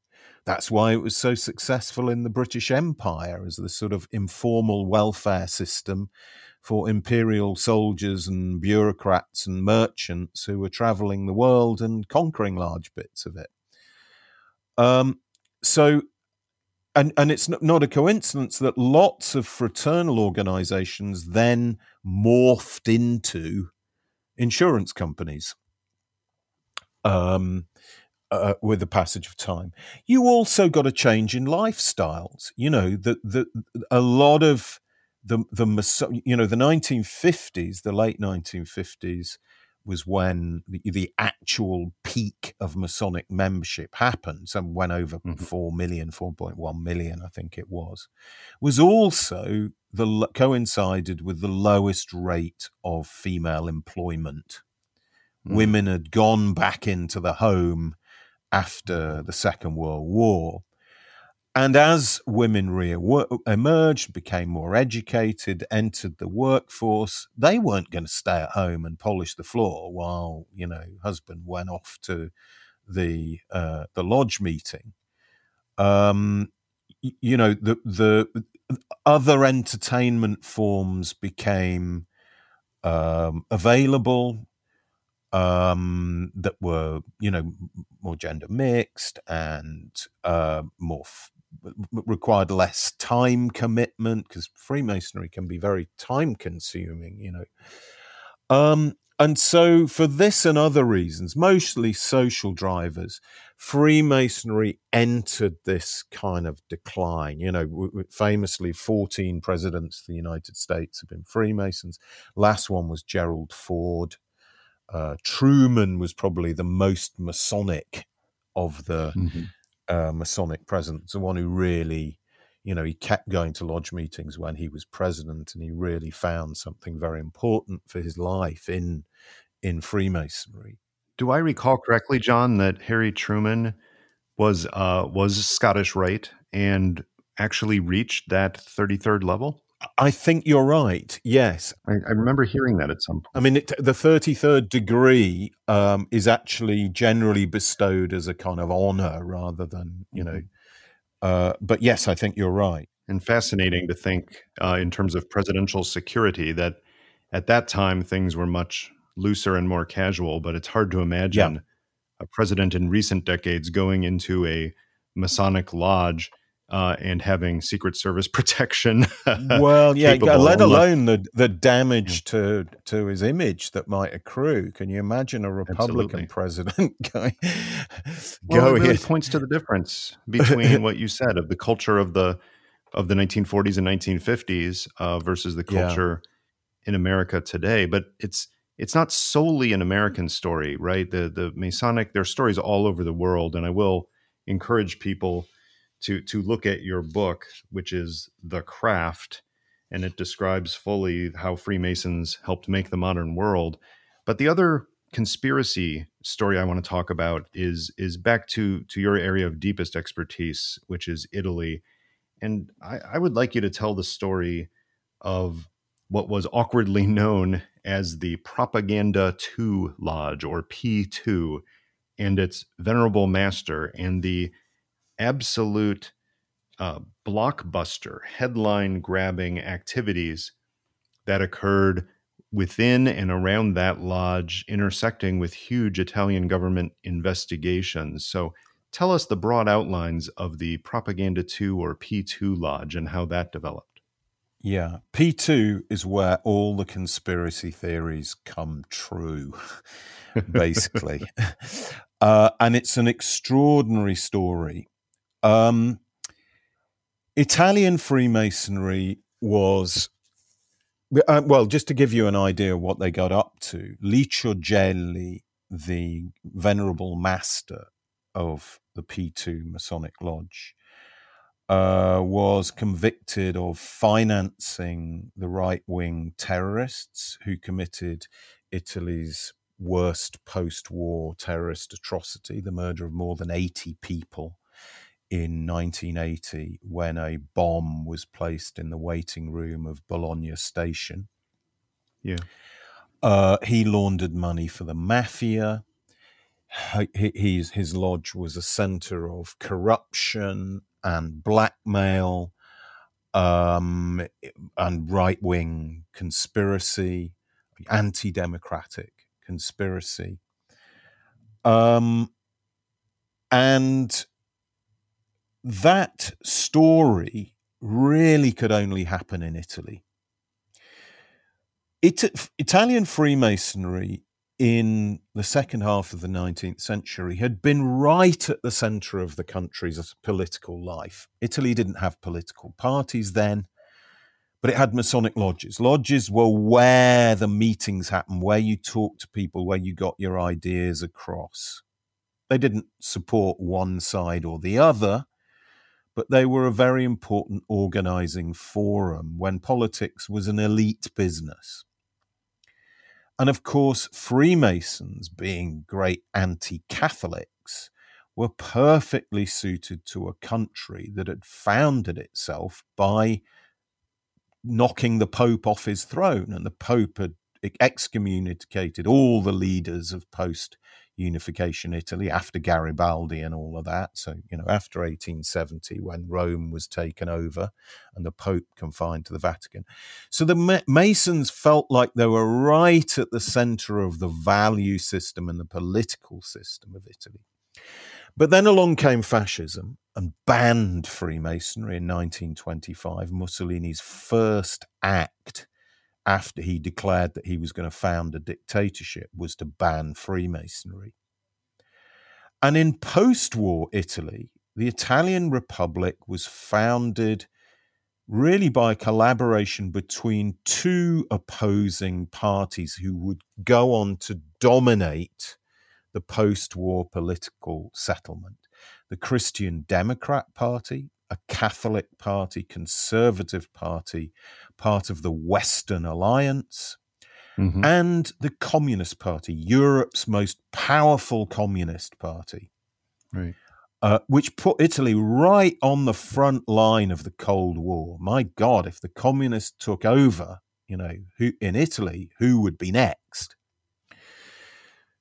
that's why it was so successful in the british empire as the sort of informal welfare system for imperial soldiers and bureaucrats and merchants who were traveling the world and conquering large bits of it. Um, so, and, and it's not a coincidence that lots of fraternal organizations then morphed into insurance companies. Um, uh, with the passage of time, you also got a change in lifestyles. You know that that a lot of the the you know the 1950s, the late 1950s was when the, the actual peak of Masonic membership happened. Some went over mm-hmm. 4 million, 4.1 million, I think it was. Was also the coincided with the lowest rate of female employment. Mm. Women had gone back into the home after the Second World War and as women re emerged, became more educated, entered the workforce, they weren't going to stay at home and polish the floor while you know husband went off to the uh, the lodge meeting. Um, you know the the other entertainment forms became um, available um, that were you know more gender mixed and uh, more f- required less time commitment because Freemasonry can be very time consuming, you know. Um, and so, for this and other reasons, mostly social drivers, Freemasonry entered this kind of decline. You know, famously, 14 presidents of the United States have been Freemasons. Last one was Gerald Ford. Uh, Truman was probably the most Masonic of the mm-hmm uh, Masonic presence, the one who really, you know, he kept going to lodge meetings when he was president, and he really found something very important for his life in in Freemasonry. Do I recall correctly, John, that Harry Truman was uh, was Scottish Rite and actually reached that thirty third level? I think you're right. Yes, I, I remember hearing that at some point. I mean, it, the thirty-third degree um, is actually generally bestowed as a kind of honor rather than you know. Mm-hmm. Uh, but yes, I think you're right. And fascinating to think uh, in terms of presidential security that at that time things were much looser and more casual. But it's hard to imagine yeah. a president in recent decades going into a Masonic lodge uh, and having Secret Service protection. well, yeah, let alone the the damage to to his image that might accrue. Can you imagine a Republican Absolutely. president going? well, it really points to the difference between what you said of the culture of the of the 1940s and 1950s uh, versus the culture yeah. in America today. But it's it's not solely an American story, right? The the Masonic there are stories all over the world, and I will encourage people to to look at your book, which is The Craft, and it describes fully how Freemasons helped make the modern world. But the other conspiracy story I want to talk about is is back to to your area of deepest expertise, which is Italy. And I, I would like you to tell the story of what was awkwardly known as the Propaganda 2 Lodge or P2 and its venerable master and the absolute uh, blockbuster, headline grabbing activities that occurred within and around that lodge, intersecting with huge Italian government investigations. So, tell us the broad outlines of the Propaganda 2 or P2 Lodge and how that developed. Yeah, P2 is where all the conspiracy theories come true, basically. uh, and it's an extraordinary story um, Italian Freemasonry was, uh, well, just to give you an idea of what they got up to, Licio Gelli, the venerable master of the P2 Masonic Lodge, uh, was convicted of financing the right wing terrorists who committed Italy's worst post war terrorist atrocity, the murder of more than 80 people in 1980 when a bomb was placed in the waiting room of Bologna station. Yeah. Uh, he laundered money for the mafia. He, his lodge was a center of corruption and blackmail um, and right wing conspiracy, anti democratic conspiracy. Um, and that story really could only happen in Italy. It, Italian Freemasonry in the second half of the 19th century had been right at the center of the country's political life. Italy didn't have political parties then, but it had Masonic lodges. Lodges were where the meetings happened, where you talked to people, where you got your ideas across. They didn't support one side or the other, but they were a very important organizing forum when politics was an elite business. And of course, Freemasons, being great anti Catholics, were perfectly suited to a country that had founded itself by knocking the Pope off his throne. And the Pope had excommunicated all the leaders of post unification Italy after Garibaldi and all of that. So, you know, after 1870, when Rome was taken over and the Pope confined to the Vatican. So the Masons felt like they were right at the center of the value system and the political system of Italy. But then along came fascism and banned Freemasonry in 1925, Mussolini's first act after he declared that he was going to found a dictatorship was to ban Freemasonry. And in post war Italy, the Italian Republic was founded really by collaboration between two opposing parties who would go on to dominate the post war political settlement the Christian Democrat Party, a Catholic party, conservative party, part of the Western Alliance, mm-hmm. and the Communist Party, Europe's most powerful communist party. Right. uh, which put Italy right on the front line of the Cold War. My God, if the communists took over, you know, who, in Italy, who would be next?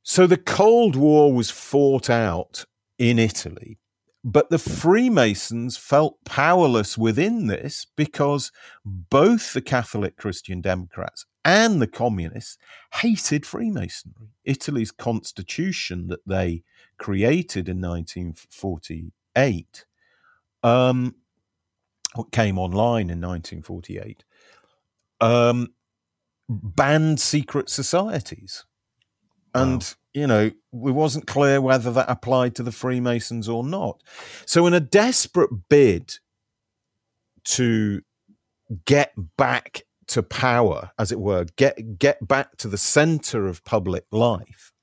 So the Cold War was fought out in Italy, but the Freemasons felt powerless within this because both the Catholic Christian Democrats and the communists hated Freemasonry. Italy's constitution that they created in 1948 um, came online in 1948 um, banned secret societies and wow. you know it wasn't clear whether that applied to the freemasons or not so in a desperate bid to get back to power, as it were, get get back to the center of public life.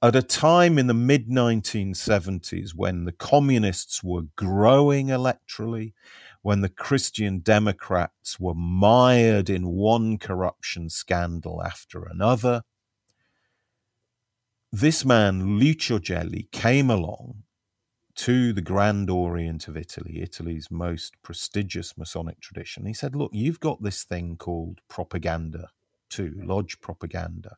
At a time in the mid 1970s when the communists were growing electorally, when the Christian Democrats were mired in one corruption scandal after another, this man, Licio Gelli, came along to the Grand Orient of Italy, Italy's most prestigious Masonic tradition. He said, Look, you've got this thing called propaganda, too, lodge propaganda.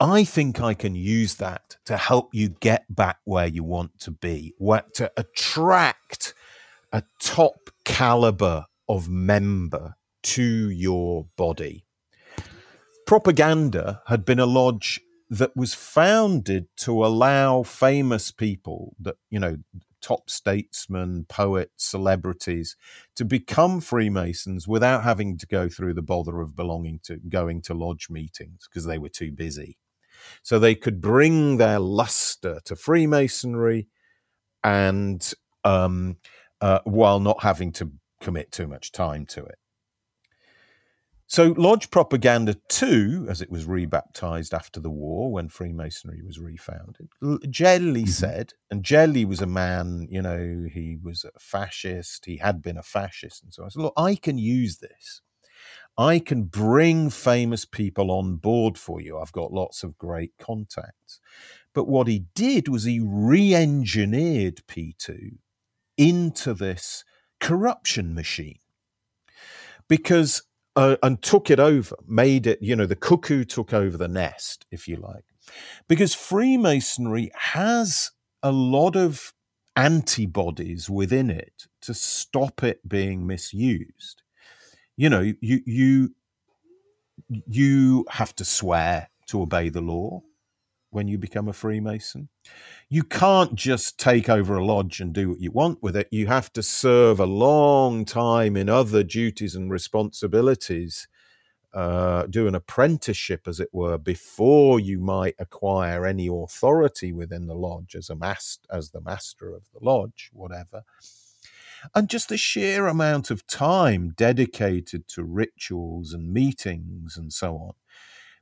I think I can use that to help you get back where you want to be, where, to attract a top caliber of member to your body. Propaganda had been a lodge that was founded to allow famous people that you know top statesmen poets celebrities to become freemasons without having to go through the bother of belonging to going to lodge meetings because they were too busy. So they could bring their luster to freemasonry and um, uh, while not having to commit too much time to it so, Lodge Propaganda 2, as it was rebaptized after the war when Freemasonry was refounded, Gelli mm-hmm. said, and Gelli was a man, you know, he was a fascist, he had been a fascist, and so I said, Look, I can use this. I can bring famous people on board for you. I've got lots of great contacts. But what he did was he re engineered P2 into this corruption machine. Because uh, and took it over, made it, you know, the cuckoo took over the nest, if you like. Because Freemasonry has a lot of antibodies within it to stop it being misused. You know, you you you have to swear to obey the law when you become a Freemason you can't just take over a lodge and do what you want with it. You have to serve a long time in other duties and responsibilities, uh, do an apprenticeship, as it were, before you might acquire any authority within the lodge as a master, as the master of the lodge, whatever. And just the sheer amount of time dedicated to rituals and meetings and so on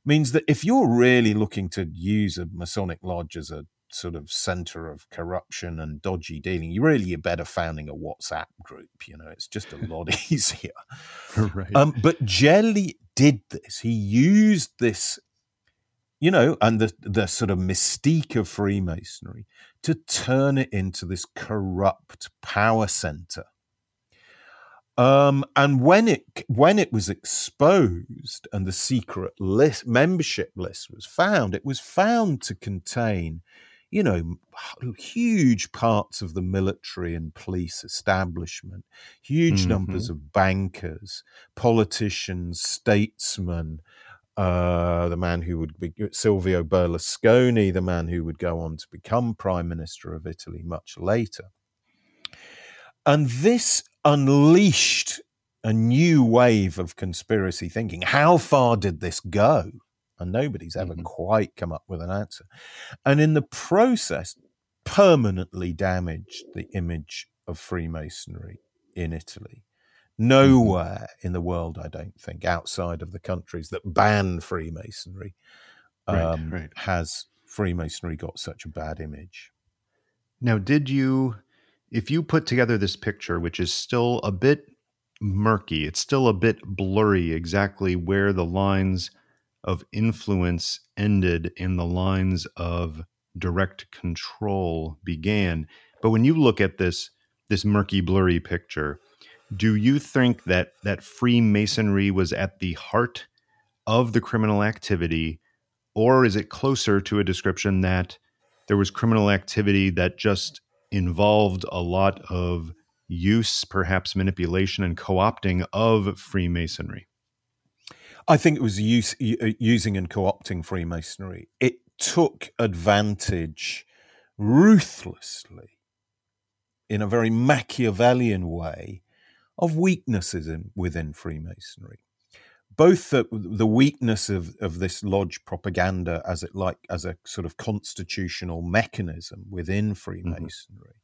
means that if you're really looking to use a Masonic lodge as a sort of center of corruption and dodgy dealing, you really are better founding a WhatsApp group. You know, it's just a lot easier. right. Um, but Gelli did this. He used this, you know, and the the sort of mystique of Freemasonry to turn it into this corrupt power center. Um, and when it when it was exposed and the secret list membership list was found, it was found to contain you know, huge parts of the military and police establishment, huge mm-hmm. numbers of bankers, politicians, statesmen. Uh, the man who would be Silvio Berlusconi, the man who would go on to become prime minister of Italy much later. And this unleashed a new wave of conspiracy thinking. How far did this go? and nobody's ever mm-hmm. quite come up with an answer. And in the process, permanently damaged the image of Freemasonry in Italy. Mm-hmm. Nowhere in the world, I don't think, outside of the countries that ban Freemasonry, um, right, right. has Freemasonry got such a bad image. Now, did you, if you put together this picture, which is still a bit murky, it's still a bit blurry exactly where the lines of influence ended in the lines of direct control began. But when you look at this this murky, blurry picture, do you think that that Freemasonry was at the heart of the criminal activity, or is it closer to a description that there was criminal activity that just involved a lot of use, perhaps manipulation and co opting of Freemasonry? I think it was use, uh, using and co opting Freemasonry. It took advantage ruthlessly in a very Machiavellian way of weaknesses in, within Freemasonry. Both the, the weakness of, of this lodge propaganda as it like as a sort of constitutional mechanism within mm-hmm. Freemasonry,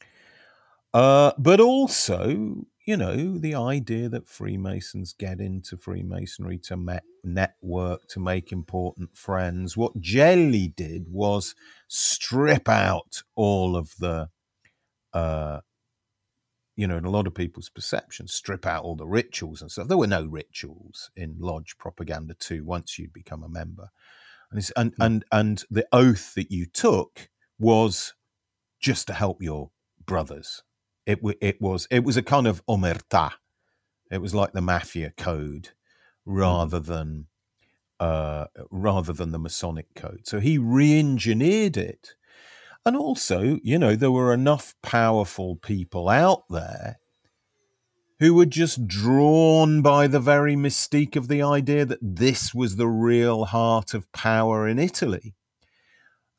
mm-hmm. uh, but also you know, the idea that Freemasons get into Freemasonry to met, network, to make important friends. What Gelli did was strip out all of the, uh, you know, in a lot of people's perceptions, strip out all the rituals and stuff. There were no rituals in lodge propaganda too. Once you'd become a member, and and, mm. and and the oath that you took was just to help your brothers it it was it was a kind of omerta. It was like the mafia code mm. rather than uh, rather than the Masonic code. So he re-engineered it, and also, you know, there were enough powerful people out there who were just drawn by the very mystique of the idea that this was the real heart of power in Italy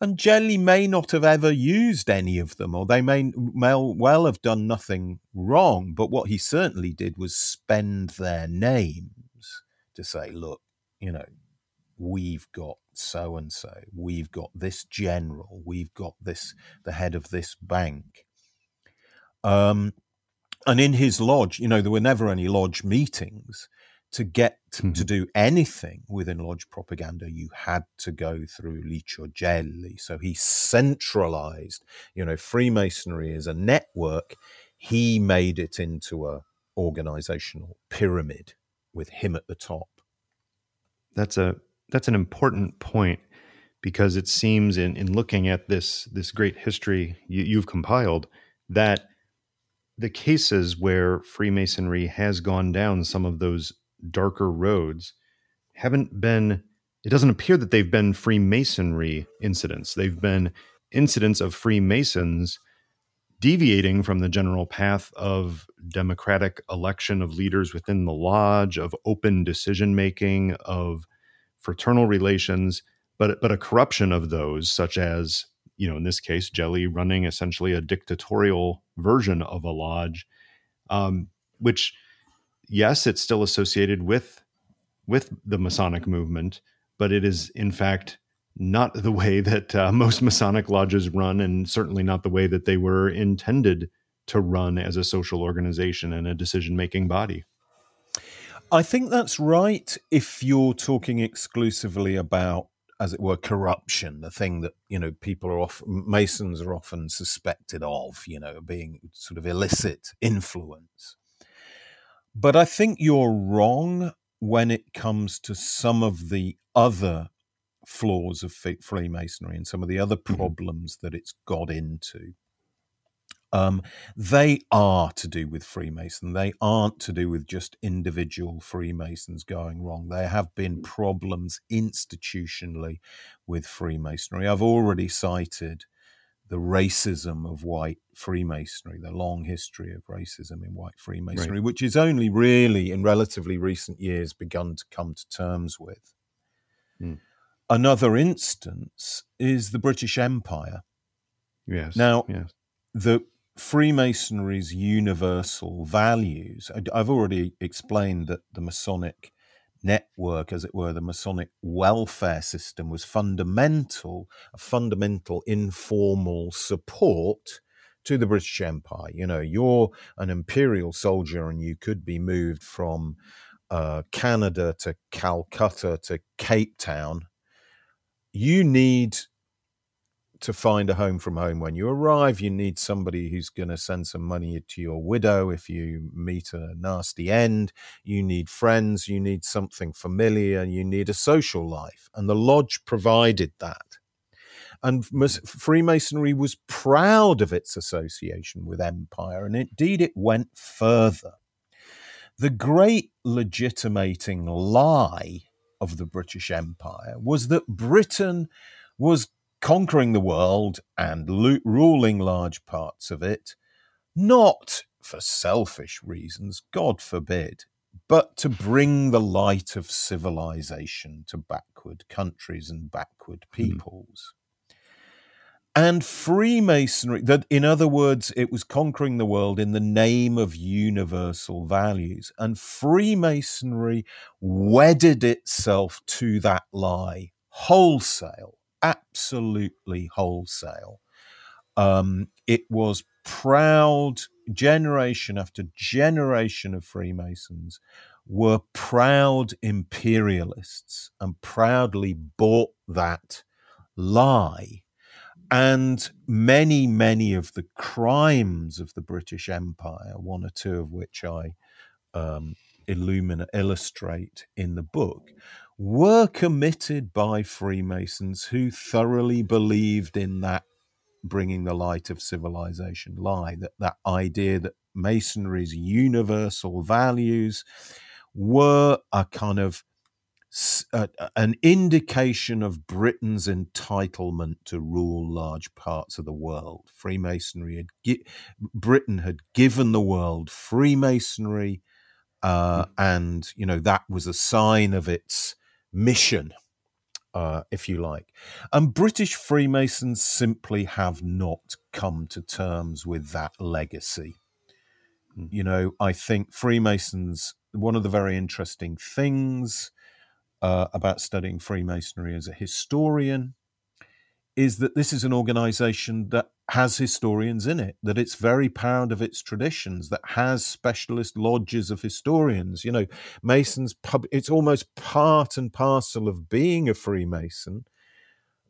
and Gelli may not have ever used any of them, or they may, may well have done nothing wrong. But what he certainly did was spend their names to say, look, you know, we've got so and so, we've got this general, we've got this, the head of this bank. Um, and in his lodge, you know, there were never any lodge meetings to get mm-hmm. to do anything within lodge propaganda, you had to go through Licio Gelli. So he centralized, you know, Freemasonry as a network. He made it into a organizational pyramid with him at the top. That's a that's an important point because it seems in, in looking at this this great history you, you've compiled that the cases where Freemasonry has gone down some of those darker roads haven't been it doesn't appear that they've been freemasonry incidents. They've been incidents of freemasons deviating from the general path of democratic election of leaders within the lodge of open decision making of fraternal relations but but a corruption of those such as you know in this case Gelli running essentially a dictatorial version of a lodge um, which yes, it's still associated with with the Masonic movement, but it is in fact not the way that uh, most Masonic lodges run, and certainly not the way that they were intended to run as a social organization and a decision making body. I think that's right if you're talking exclusively about, as it were, corruption, the thing that, you know, people are often, Masons are often suspected of, you know, being sort of illicit influence. But I think you're wrong when it comes to some of the other flaws of Freemasonry and some of the other mm-hmm. problems mm-hmm. that it's got into. Um, they are to do with Freemason. They aren't to do with just individual Freemasons going wrong. There have been problems institutionally with Freemasonry. I've already cited the racism of white Freemasonry, the long history of racism in white Freemasonry, right. which is only really in relatively recent years begun to come to terms with. Mm. Another instance is the British Empire. Yes. Now, yes. the Freemasonry's universal values, I've already explained that the Masonic network, as it were, the Masonic welfare system was fundamental, a fundamental informal support to the British Empire. You know, you're an imperial soldier and you could be moved from uh, Canada to Calcutta to Cape Town. You need to find a home from home when you arrive. You need somebody who's going to send some money to your widow if you meet a nasty end. You need friends. You need something familiar. You need a social life. And the lodge provided that. And mm. Freemasonry was proud of its association with empire, and indeed it went further. The great legitimating lie of the British Empire was that Britain was conquering the world and lo- ruling large parts of it, not for selfish reasons, God forbid, but to bring the light of civilization to backward countries and backward hmm. peoples. Mm. And Freemasonry, that in other words, it was conquering the world in the name of universal values. And Freemasonry wedded itself to that lie wholesale, absolutely wholesale. Um, it was proud, generation after generation of Freemasons were proud imperialists and proudly bought that lie and many, many of the crimes of the British Empire, one or two of which I um, illuminate, illustrate in the book, were committed by Freemasons who thoroughly believed in that bringing the light of civilization lie, that, that idea that Masonry's universal values were a kind of an indication of Britain's entitlement to rule large parts of the world. Freemasonry had gi- Britain had given the world Freemasonry, uh, hmm. and you know that was a sign of its mission, uh, if you like. And British Freemasons simply have not come to terms with that legacy. Hmm. You know, I think Freemasons. One of the very interesting things uh, about studying Freemasonry as a historian is that this is an organization that has historians in it, that it's very proud of its traditions, that has specialist lodges of historians. You know, Masons, pub- it's almost part and parcel of being a Freemason,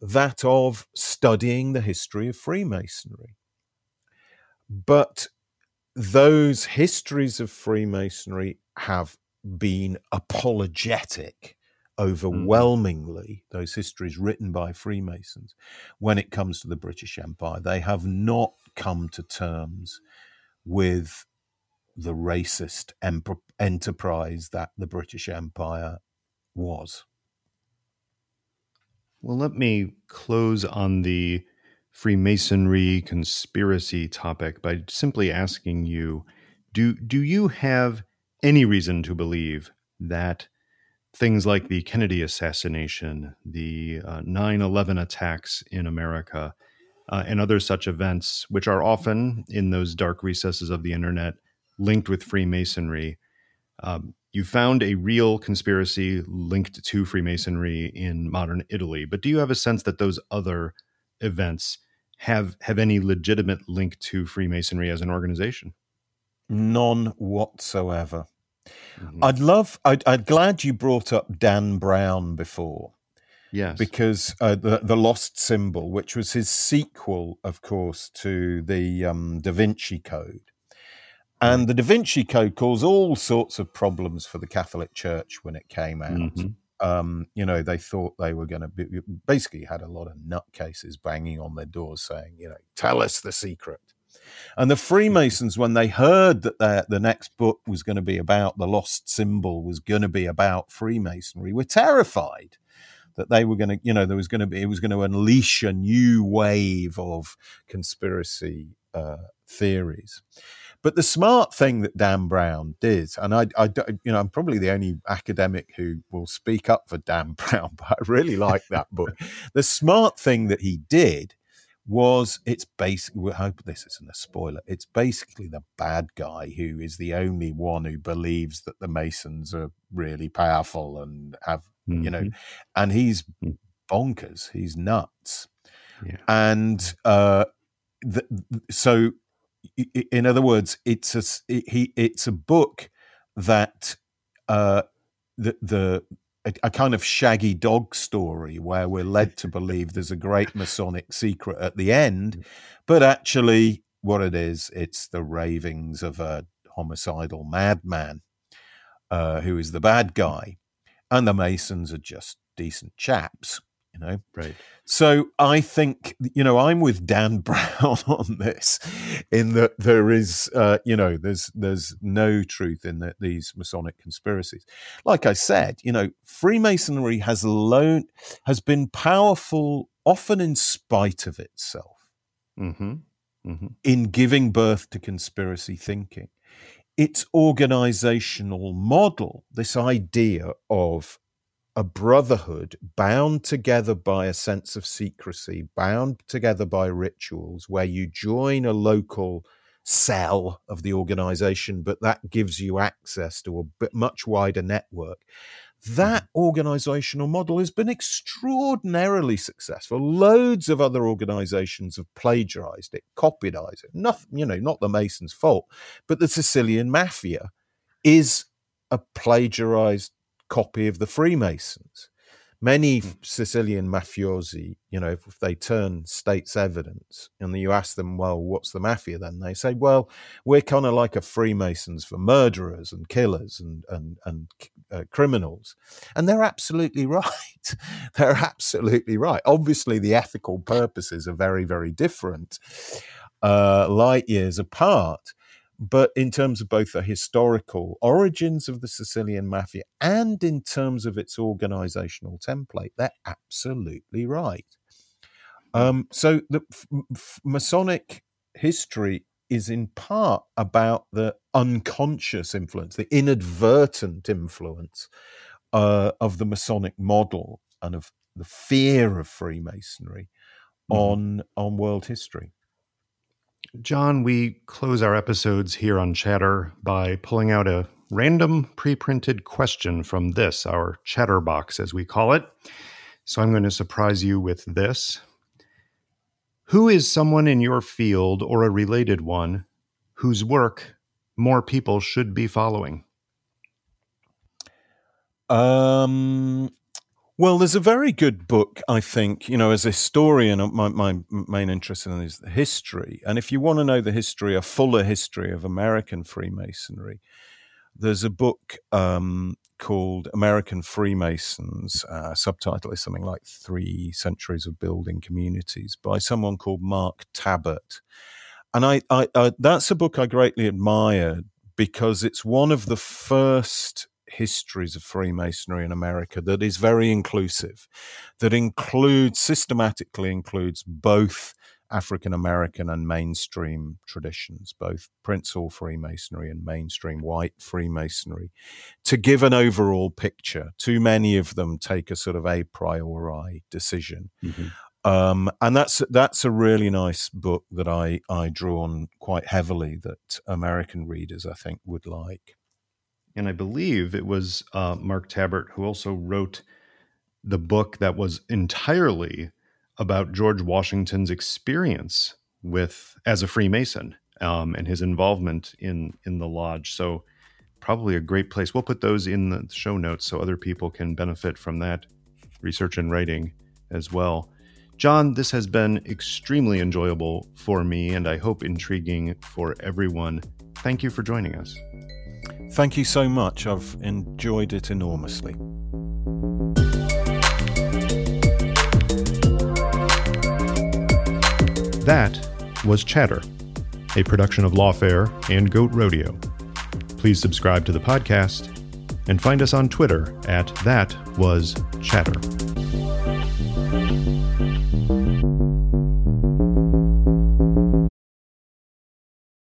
that of studying the history of Freemasonry. But those histories of Freemasonry have been apologetic. Overwhelmingly mm. those histories written by Freemasons when it comes to the British Empire. They have not come to terms with the racist em- enterprise that the British Empire was. Well, let me close on the Freemasonry conspiracy topic by simply asking you do, do you have any reason to believe that things like the Kennedy assassination, the uh, 9 uh, 11 attacks in America, uh, and other such events, which are often in those dark recesses of the internet linked with Freemasonry. Um, you found a real conspiracy linked to Freemasonry in modern Italy, but do you have a sense that those other events have have any legitimate link to Freemasonry as an organization? None whatsoever. Mm-hmm. I'd love. I'd, I'd glad you brought up Dan Brown before. Yes, because uh, the the Lost Symbol, which was his sequel, of course, to the um, Da Vinci Code, and the Da Vinci Code caused all sorts of problems for the Catholic Church when it came out. Mm-hmm. Um, you know, they thought they were going to be basically had a lot of nutcases banging on their doors saying, you know, tell us the secret. And the Freemasons, when they heard that the next book was going to be about the lost symbol, was going to be about Freemasonry, were terrified that they were going to, you know, there was going to be, it was going to unleash a new wave of conspiracy uh, theories. But the smart thing that Dan Brown did, and I, I, you know, I'm probably the only academic who will speak up for Dan Brown, but I really like that book. the smart thing that he did was it's basically we hope this isn't a spoiler it's basically the bad guy who is the only one who believes that the masons are really powerful and have mm-hmm. you know mm-hmm. and he's mm. bonkers he's nuts yeah. and uh the, so in other words it's a he it's a book that uh the the a, a, kind of shaggy dog story where we're led to believe there's a great Masonic secret at the end, mm. but actually, what it is, it's the ravings of a homicidal madman uh, who is the bad guy, and the Masons are just decent chaps. You know, right. So I think you know I'm with Dan Brown on this, in that there is uh, you know there's there's no truth in the, these Masonic conspiracies. Like I said, you know Freemasonry has alone has been powerful, often in spite of itself, mm-hmm. Mm-hmm. in giving birth to conspiracy thinking. Its organizational model, this idea of a brotherhood bound together by a sense of secrecy, bound together by rituals, where you join a local cell of the organization, but that gives you access to a bit much wider network. That mm-hmm. organizational model has been extraordinarily successful. Loads of other organizations have plagiarized it, copied it. Nothing, you know, not the Masons' fault, but the Sicilian mafia is a plagiarized copy of the Freemasons. Many mm. Sicilian mafiosi, you know, if they turn state's evidence and you ask them, well, what's the mafia then? They say, well, we're kind of like a Freemasons for murderers and killers and, and, and uh, criminals. And they're absolutely right. they're absolutely right. Obviously, the ethical purposes are very, very different, uh, light years apart. But in terms of both the historical origins of the Sicilian mafia and in terms of its organizational template, they're absolutely right. Um, so the f- f- Masonic history is in part about the unconscious influence, the inadvertent influence uh, of the Masonic model and of the fear of Freemasonry mm-hmm. on on world history. John, we close our episodes here on Chatter by pulling out a random pre printed question from this, our Chatterbox, as we call it. So I'm going to surprise you with this. Who is someone in your field or a related one whose work more people should be following? Um, well, there's a very good book, I think. You know, as a historian, uh, my, my main interest in is the history. And if you want to know the history, a fuller history of American Freemasonry, there's a book um, called American Freemasons. Uh, subtitle is something like Three Centuries of Building Communities by someone called Mark Tabbert. And I, I, I that's a book I greatly admired because it's one of the first histories of Freemasonry in America that is very inclusive, that includes, systematically includes both African American and mainstream traditions, both Prince Hall Freemasonry and mainstream white Freemasonry, to give an overall picture. Too many of them take a sort of a priori decision. Mm-hmm. Um, and that's that's a really nice book that I I draw on quite heavily that American readers I think would like and I believe it was uh, Mark Tabbert who also wrote the book that was entirely about George Washington's experience with as a Freemason um, and his involvement in in the lodge. So probably a great place. We'll put those in the show notes so other people can benefit from that research and writing as well. John, this has been extremely enjoyable for me and I hope intriguing for everyone. Thank you for joining us. Thank you so much. I've enjoyed it enormously. That was Chatter, a production of Lawfare and Goat Rodeo. Please subscribe to the podcast and find us on Twitter at That Was Chatter.